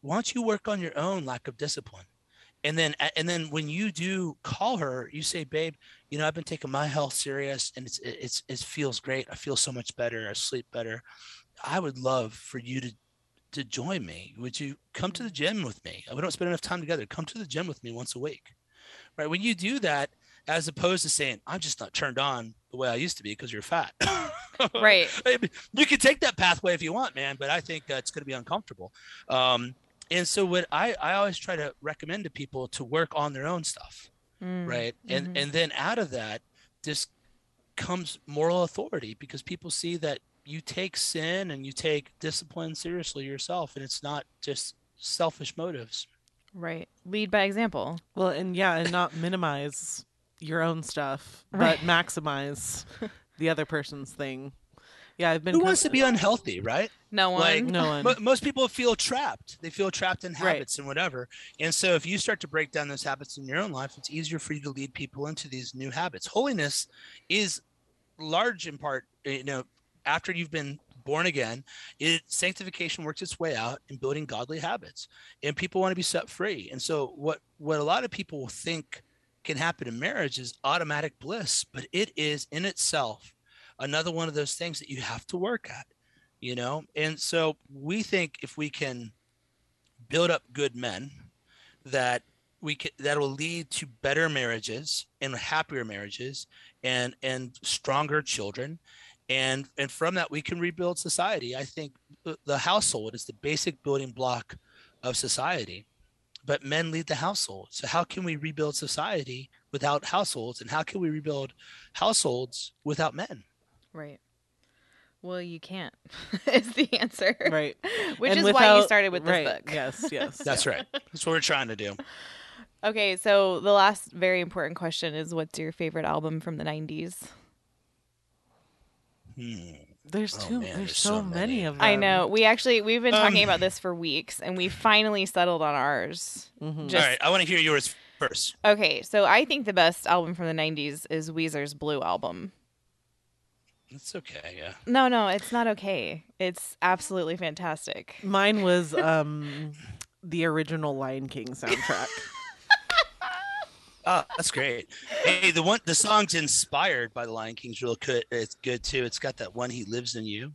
why don't you work on your own lack of discipline? And then, and then when you do call her, you say, babe, you know, I've been taking my health serious and it's, it's, it feels great. I feel so much better. I sleep better. I would love for you to, to join me. Would you come to the mm-hmm. gym with me? We don't spend enough time together. Come to the gym with me once a week. Right. When you do that, as opposed to saying, I'm just not turned on the way I used to be because you're fat. Right. I mean, you can take that pathway if you want, man, but I think uh, it's going to be uncomfortable. Um, and so, what I, I always try to recommend to people to work on their own stuff, Mm. right? And and then out of that, just comes moral authority because people see that you take sin and you take discipline seriously yourself, and it's not just selfish motives. Right. Lead by example. Well, and yeah, and not minimize your own stuff, Right. but maximize the other person's thing. Yeah, I've been. Who con- wants to be unhealthy, right? No one. Like, No one. Mo- most people feel trapped. They feel trapped in Right. habits and whatever. And so, if you start to break down those habits in your own life, it's easier for you to lead people into these new habits. Holiness is large in part, eh, you know, after you've been born again, it sanctification works its way out in building godly habits, and people want to be set free. And so, what what a lot of people think can happen in marriage is automatic bliss, but it is in itself another one of those things that you have to work at you know? And so we think if we can build up good men that we can that will lead to better marriages and happier marriages and and stronger children. And and from that we can rebuild society. I think the- the household is the basic building block of society but men lead the household so how can we rebuild society without households and how can we rebuild households without men Right. Well, you can't. is the answer. right, Which And is why you started with this right, book. Yes, yes. that's right that's what we're trying to do Okay, so the last very important question is what's your favorite album from the 90s? hmm. There's Oh, too. man, there's, there's so so many many. of them. I know. We actually we've been talking Um, about this for weeks and we finally settled on ours. Mhm. Just All right, I want to hear yours first. Okay, so I think the best album from the 90s is Weezer's Blue album. It's okay, yeah. No, no, it's not okay. It's absolutely fantastic. Mine was um the original Lion King soundtrack. Oh, that's great. Hey, the one the song's inspired by the Lion King's real good. It's good too. It's got that one "He Lives in You."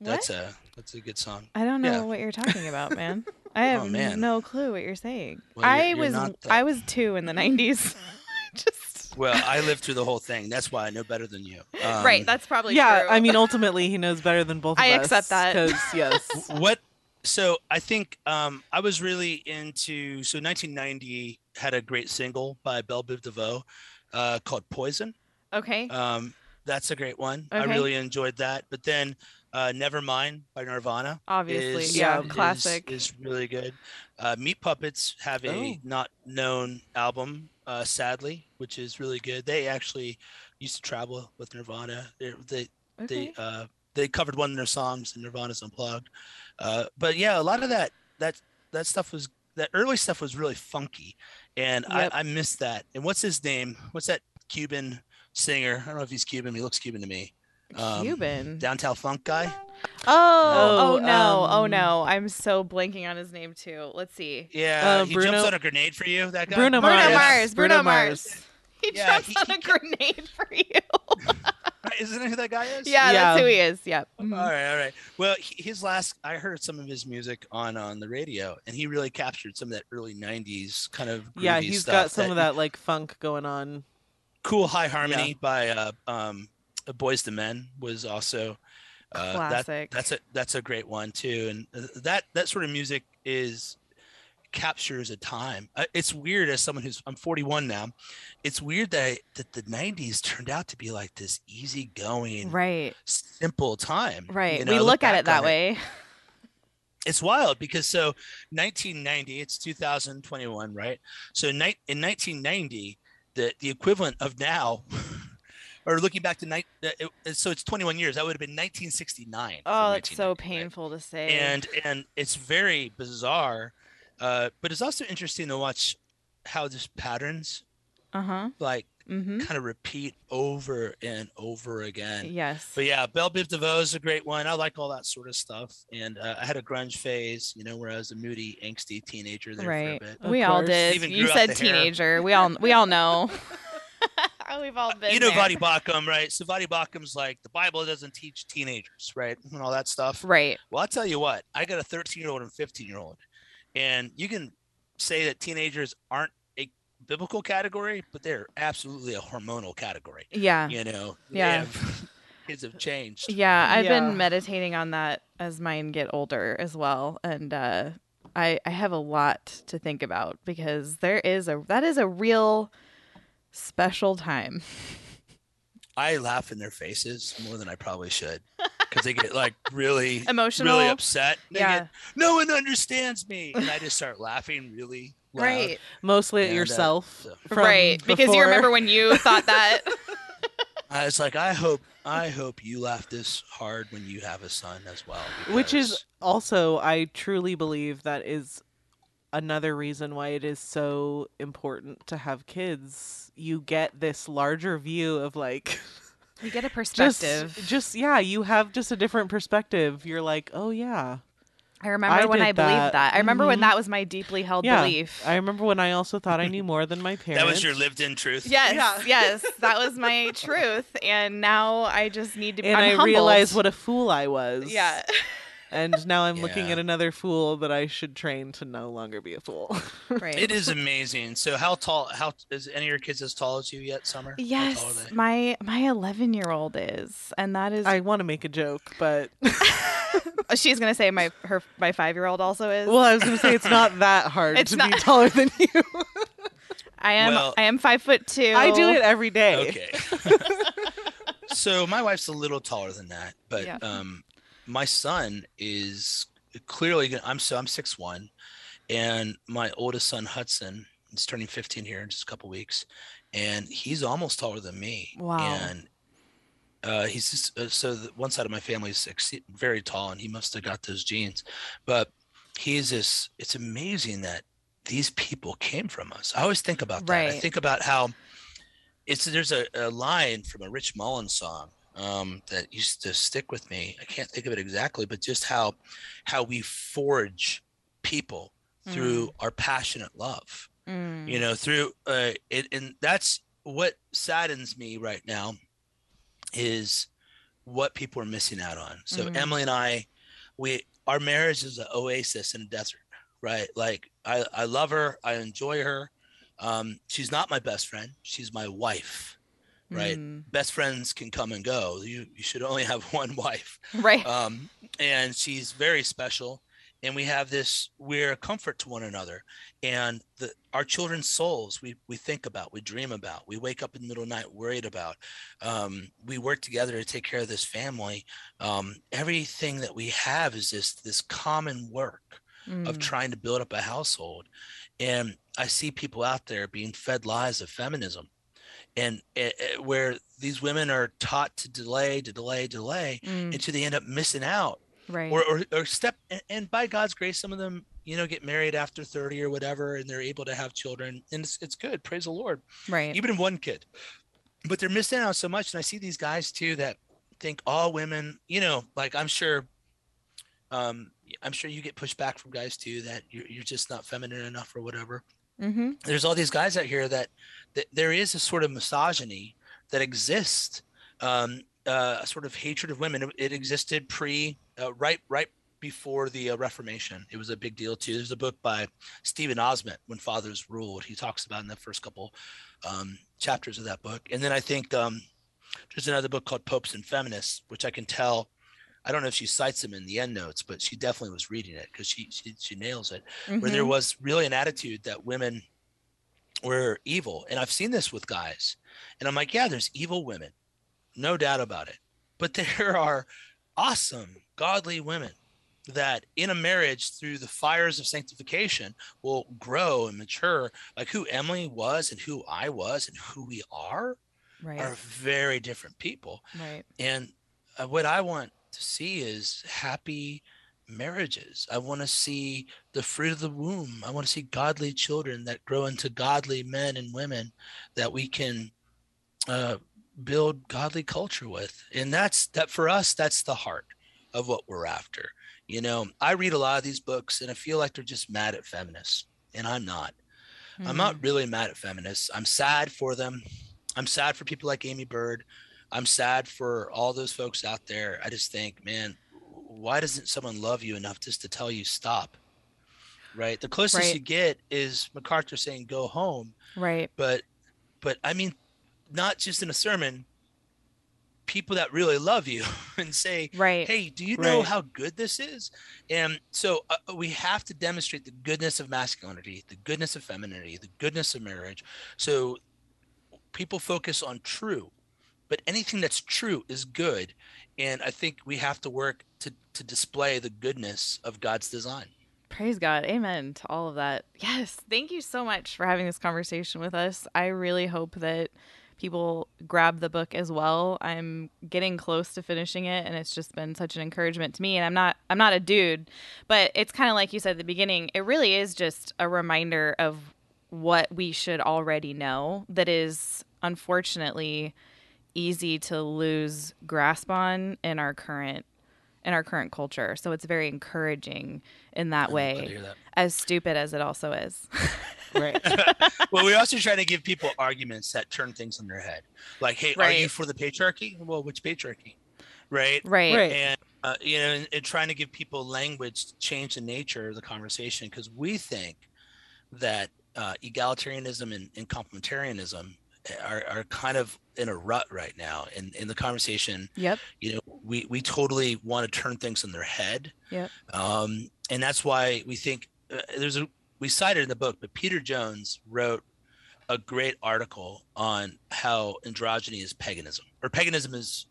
That's What? a that's a good song. I don't know Yeah. what you're talking about, man. I have Oh, man. no clue what you're saying. Well, you're- I you're was the... I was two in the '90s. Just Well, I lived through the whole thing. That's why I know better than you. Um, right. That's probably yeah, true. I mean, ultimately, he knows better than both. I of us, accept that. 'cause, yes, what so i think um i was really into so 1990 had a great single by Bell Biv DeVoe uh called poison okay. um that's a great one i really enjoyed that but then uh nevermind by nirvana Obviously, is, yeah, is- classic. is really good uh meat puppets have a Oh. not known album uh sadly which is really good they actually used to travel with nirvana they they, okay. they uh they covered one of their songs in Nirvana's Unplugged. Uh, but yeah, a lot of that that that stuff was that early stuff was really funky, and Yep. I, I missed that. And what's his name? What's that Cuban singer? I don't know if he's Cuban. He looks Cuban to me. Um, Cuban. Downtown Funk guy. Oh, Oh, oh no, oh um, no. I'm so blanking on his name too. Let's see. Yeah, Uh, he Bruno- jumps on a grenade for you. That guy. Bruno Bruno Mars. Mars. Bruno, Bruno Mars. Mars. He Yeah, jumps he- on he- a grenade for you. Isn't that who that guy is? yeah, Yeah. that's who he is. Yep. All Mhm. right, all right. Well, his last, I heard some of his music on on the radio, and he really captured some of that early '90s kind of. yeah, groovy he's stuff got some of that like funk going on. Cooleyhighharmony by uh um Boyz II Men was also uh that, Classic. that's a that's a great one too and uh, that that sort of music is captures a time Uh, it's weird as someone who's i'm 41 now it's weird that that the 90s turned out to be like this easygoing Right. simple time Right. you know, we I look at it that way. it's wild because so 1990 it's 2021 right so in 1990 the the equivalent of now or looking back to night uh, it, it- so it's 21 years that would have been 1969 Oh, it's so 1990, right? painful to say. and and it's very bizarre uh but it's also interesting to watch how this patterns uh huh. like Mm-hmm. kind of repeat over and over again Yes. but yeah, Bell Biv DeVoe is a great one. I like all that sort of stuff. And uh, I had a grunge phase, you know, where I was a moody, angsty teenager there right. for a bit. Of We all did. Even You said the hair. teenager. We all we all know. We've all been you know there. Voddie Baucham, right? So Voddie Baucham's like the Bible doesn't teach teenagers, right? And all that stuff. Right. Well, I'll tell you what, I got a 13 year old and 15 year old. And you can say that teenagers aren't a biblical category, but they're absolutely a hormonal category. Yeah. You know, Yeah. have- kids have changed. Yeah, I've Yeah. been meditating on that as mine get older as well, and uh, I I have a lot to think about because there is a that is a real special time. I laugh in their faces more than I probably should because they get like really Emotional. really upset. They Yeah. get, no one understands me, and I just start laughing really loud. Right. Mostly at And, uh, yourself. so- from right. Because you remember when you thought that. I was like, I hope, I hope you laugh this hard when you have a son as well. Which is also, I truly believe that is another reason why it is so important to have kids. You get this larger view of like you get a perspective. just yeah, you have just a different perspective. You're like, oh yeah, I remember I when did I believed that. that. I remember when Mhm. that was my deeply held yeah. belief. I remember when I also thought I knew more than my parents. that was your lived-in truth. Yes, Yeah. yes, that was my truth, and now I just need to. be and I'm I humbled. realized what a fool I was. Yeah, And now I'm looking at another fool that I should train to no longer be a fool. right. It is amazing. So how tall? How is any of your kids as tall as you yet, Summer? How tall are Yes, my my 11 year old is, and that is. I want to make a joke, but she's gonna say my her my five year old also is. well, I was going to say it's not that hard It's to not- be taller than you. I am Well- I am five foot two. I do it every day. Okay. so my wife's a little taller than that, but Yeah. um, my son is clearly. gonna- I'm so I'm six one, and my oldest son Hudson is turning 15 here in just a couple weeks, and he's almost taller than me. Wow. And uh, he's just uh, so the, one side of my family is exce- very tall, and he must have got those genes. But he's this. It's amazing that these people came from us. I always think about that. I think about how it's there's a, a line from a Rich Mullins song um, that used to stick with me. I can't think of it exactly, but just how how we forge people through our passionate love. Mm. you know through uh it and that's what saddens me right now is what people are missing out on so Mhm. emily and i we our marriage is an oasis in a desert right like i i love her i enjoy her um she's not my best friend she's my wife right? Mm. best friends can come and go. You you should only have one wife. Right. um, and she's very special and we have this we're a comfort to one another. And the our children's souls we we think about we dream about we wake up in the middle of the night worried about um, we work together to take care of this family. Um, everything that we have is this this common work of Mm. trying to build up a household. And i see people out there being fed lies of feminism and uh, uh, where these women are taught to delay to delay delay Mm. until they end up missing out Right. or, or or step and- and by god's grace some of them you know get married after 30 or whatever and they're able to have children and it's, it's good praise the lord right. even one kid but they're missing out so much and i see these guys too that think all women you know like i'm sure um i'm sure you get pushed back from guys too that you're, you're just not feminine enough or whatever mm-hmm. there's all these guys out here that, that there is a sort of misogyny that exists um, uh, a sort of hatred of women. It, existed pre uh, right right before the uh, reformation. It was a big deal too. There's a book by Steven Ozment when fathers ruled. He talks about in the first couple um, chapters of that book. And then i think um, there's another book called popes and feminists which i can tell i don't know if she cites them in the end notes but she definitely was reading it because she, she she nails it where there Mhm. was really an attitude that women were evil. And I've seen this with guys. And I'm like, yeah, there's evil women, no doubt about it. But there are awesome, godly women that in a marriage through the fires of sanctification will grow and mature like who Emily was and who I was and who we are right. are very different people right. and uh, what I want to see is happy marriages. I want to see the fruit of the womb. I want to see godly children that grow into godly men and women that we can uh, build godly culture with. And that's that for us, that's the heart of what we're after. You know, I read a lot of these books and I feel like they're just mad at feminists, and I'm not. I'm not Mm. really mad at feminists. I'm sad for them. I'm sad for people like Aimee Byrd. I'm sad for all those folks out there. I just think, man, why doesn't someone love you enough just to tell you stop? Right. The closest Right. you get is MacArthur saying go home, Right. but but I mean, not just in a sermon. People that really love you and say, Right. hey do you know Right. how good this is and so uh, we have to demonstrate the goodness of masculinity the goodness of femininity the goodness of marriage so people focus on true but anything that's true is good and i think we have to work to to display the goodness of god's design Praise God. Amen to all of that. Yes. Thank you so much for having this conversation with us. I really hope that people grab the book as well. I'm getting close to finishing it and it's just been such an encouragement to me and I'm not I'm not a dude, but it's kind of like you said at the beginning, it really is just a reminder of what we should already know that is unfortunately easy to lose grasp on in our current in our current culture. So it's very encouraging in that I'm way, that. as stupid as it also is. Right. well we're also try to give people arguments that turn things on their head like hey are you for the patriarchy well which patriarchy right right. Right. and uh, you know and, and trying to give people language to change the nature of the conversation because we think that uh, egalitarianism and, and complementarianism are, are kind of in a rut right now in, in the conversation Yep. you know we, we totally want to turn things on their head Yep. um, and that's why we think uh, there's a we cited in the book but peter jones wrote a great article on how androgyny is paganism or paganism is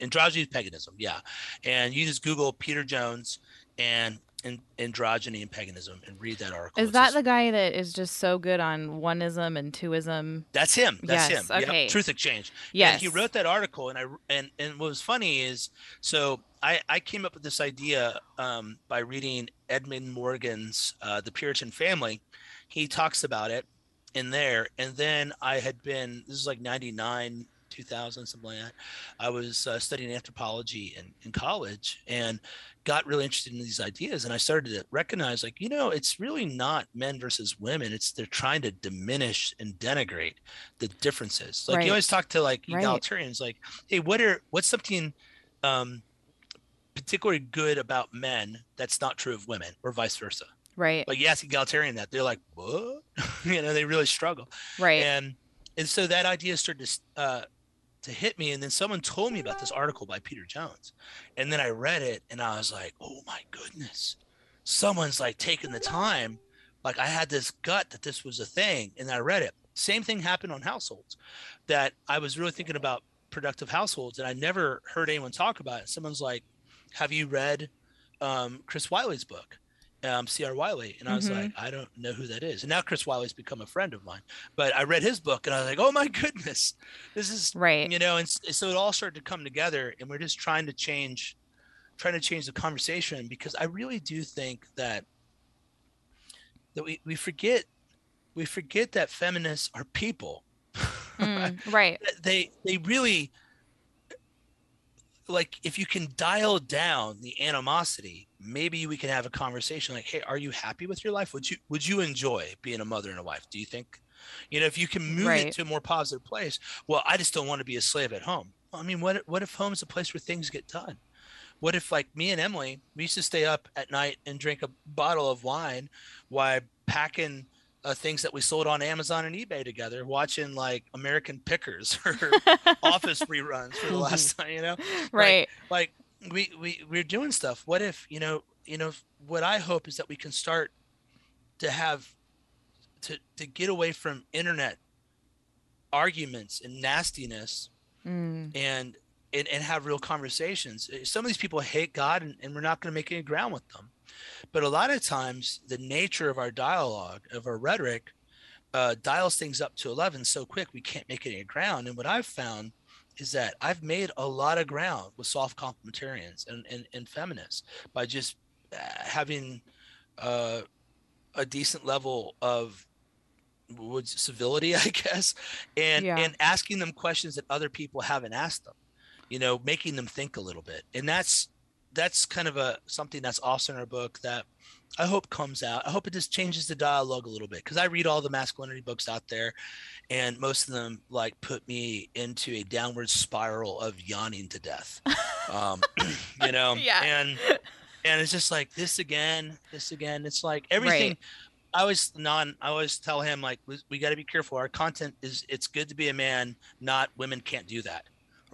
androgyny is paganism yeah and you just google peter jones and, and androgyny and paganism and read that article Is It's that just- the guy that is just so good on oneism and twoism? that's him that's Yes, him Yep, okay. truth exchange Yes. And he wrote that article, and I and and what was funny is so I I came up with this idea um, by reading Edmund Morgan's uh, The Puritan Family. He talks about it in there, and then I had been this is like '99, 2000, something like that. I was uh, studying anthropology in, in college and got really interested in these ideas. And I started to recognize, like, you know, it's really not men versus women. It's they're trying to diminish and denigrate the differences. Like Right. you always talk to like Right. egalitarians, like, hey, what are what's something um, particularly good about men that's not true of women, or vice versa? Right. Like you ask egalitarian that, they're like, what? you know, they really struggle right. and and so that idea started to uh, to hit me and then someone told me about this article by peter jones. And then i read it and i was like oh my goodness. Someone's like taking the time. Like i had this gut that this was a thing and i read it. Same thing happened on households that i was really thinking about productive households and i never heard anyone talk about it. Someone's like have you read um, chris wiley's book um, cr wiley and i was Mhm. like i don't know who that is and now chris wiley's become a friend of mine but I read his book and I was like, oh my goodness, this is Right. you know, and so it all started to come together, and we're just trying to change, trying to change the conversation because I really do think that that we we forget we forget that feminists are people. Mm, right. they they really like if you can dial down the animosity maybe we can have a conversation like hey are you happy with your life? Would you would you enjoy being a mother and a wife do you think? You know if you can move Right. it to a more positive place well i just don't want to be a slave at home. I mean what what if home's a place where things get done? What if like me and emily we used to stay up at night and drink a bottle of wine while packing uh, things that we sold on amazon and ebay together watching like american pickers or office reruns for the last time you know? Right. like we we we're doing stuff. What if you know you know what i hope is that we can start to have to to get away from internet arguments and nastiness Mm, and and, and have real conversations. Some of these people hate god and, and we're not going to make any ground with them but a lot of times the nature of our dialogue of our rhetoric uh, dials things up to 11 so quick we can't make any ground and what i've found is that i've made a lot of ground with soft complementarians and, and, and feminists by just uh, having uh, a decent level of would civility i guess and Yeah. and asking them questions that other people haven't asked them you know making them think a little bit and that's that's kind of a something that's also in our book that i hope comes out i hope it just changes the dialogue a little bit because i read all the masculinity books out there and most of them like put me into a downward spiral of yawning to death um you know Yeah. and and it's just like this again this again it's like everything Right. I always non. I always tell him like we, we got to be careful. Our content is it's good to be a man, not women can't do that,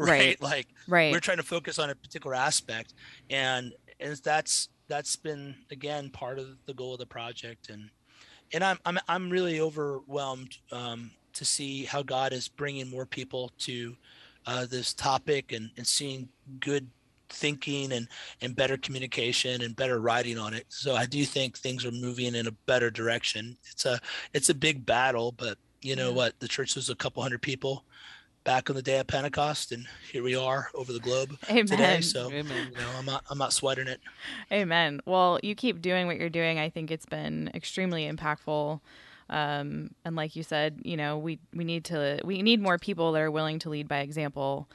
right? Right. Like right. we're trying to focus on a particular aspect, and and that's that's been again part of the goal of the project, and and I'm I'm I'm really overwhelmed um, to see how God is bringing more people to uh, this topic and and seeing good thinking and and better communication and better writing on it so i do think things are moving in a better direction it's a it's a big battle but you know Yeah. what the church was a couple hundred people back on the day of pentecost and here we are over the globe Amen. today so Amen. you know i'm not i'm not sweating it Amen. Well, you keep doing what you're doing. I think it's been extremely impactful. Um, and like you said, you know, we we need to we need more people that are willing to lead by example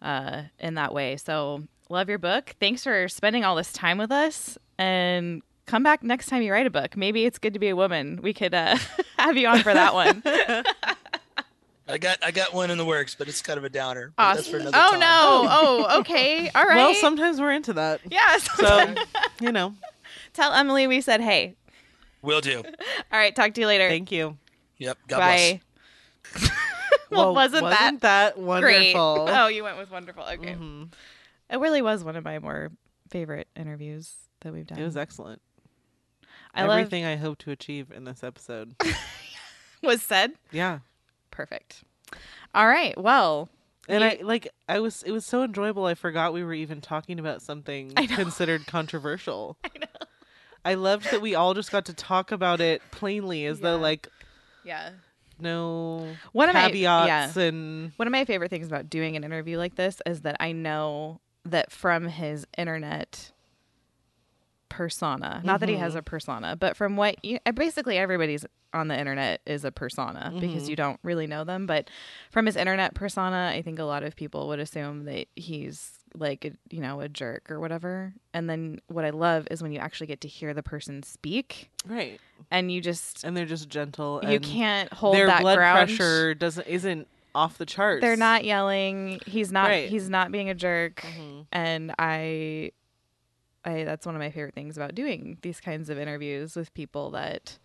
uh, in that way. So, love your book. Thanks for spending all this time with us, and come back next time you write a book. Maybe it's good to be a woman. We could uh, have you on for that one. i got i got one in the works but it's kind of a downer but that's for awesome. another Oh time. no. Oh, okay. All right. Well, sometimes we're into that. yeah. So, you know, tell Emily we said hey. will do All right. Talk to you later. thank you. yep god bless Bye. well, wasn't, that that great? wonderful? Oh, you went with wonderful. Okay. Mhm. It really was one of my more favorite interviews that we've done. It was excellent. I love Everything I hope to achieve in this episode. was said. yeah. Perfect. All right. Well, And I like I was it was so enjoyable I forgot we were even talking about something considered controversial. I know. I loved that we all just got to talk about it plainly as though like yeah. no One of my- caveats and One of my favorite things about doing an interview like this is that I know that from his internet persona. Not that he Mm-hmm. has a persona, but from what you, uh, basically everybody's on the internet is a persona Mm-hmm. because you don't really know them. But from his internet persona, I think a lot of people would assume that he's like a, you know a jerk or whatever. And then what I love is when you actually get to hear the person speak, Right. and you just And they're just gentle. you and can't hold their that blood ground. pressure doesn't isn't off the charts. They're not yelling. He's not. Right. He's not being a jerk. Mhm. And I, I that's one of my favorite things about doing these kinds of interviews with people that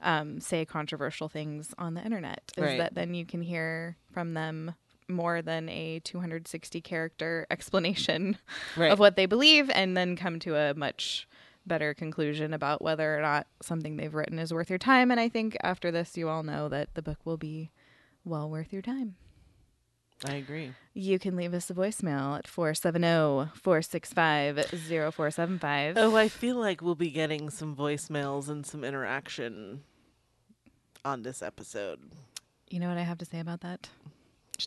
um, say controversial things on the internet. Is Right. that then you can hear from them more than a 260 character explanation Right. of what they believe, and then come to a much better conclusion about whether or not something they've written is worth your time. And I think after this, you all know that the book will be well worth your time. I agree. You can leave us a voicemail at 470 465 0475. Oh, I feel like we'll be getting some voicemails and some interaction on this episode. You know what I have to say about that?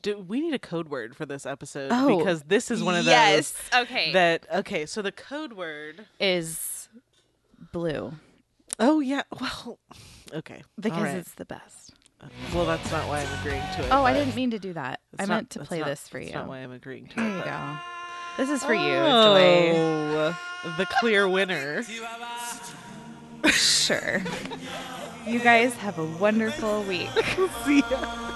Do we need a code word for this episode? Oh, because this is one of yes. those Okay. that okay. So the code word. is blue Oh yeah. Well, okay. because right. it's the best. Well, that's not why I'm agreeing to it. Oh, I didn't mean to do that. I meant to play this for you. That's not why I'm agreeing to it. There you go. This is for oh, you, Oh, The clear winner. sure. You guys have a wonderful week. See ya.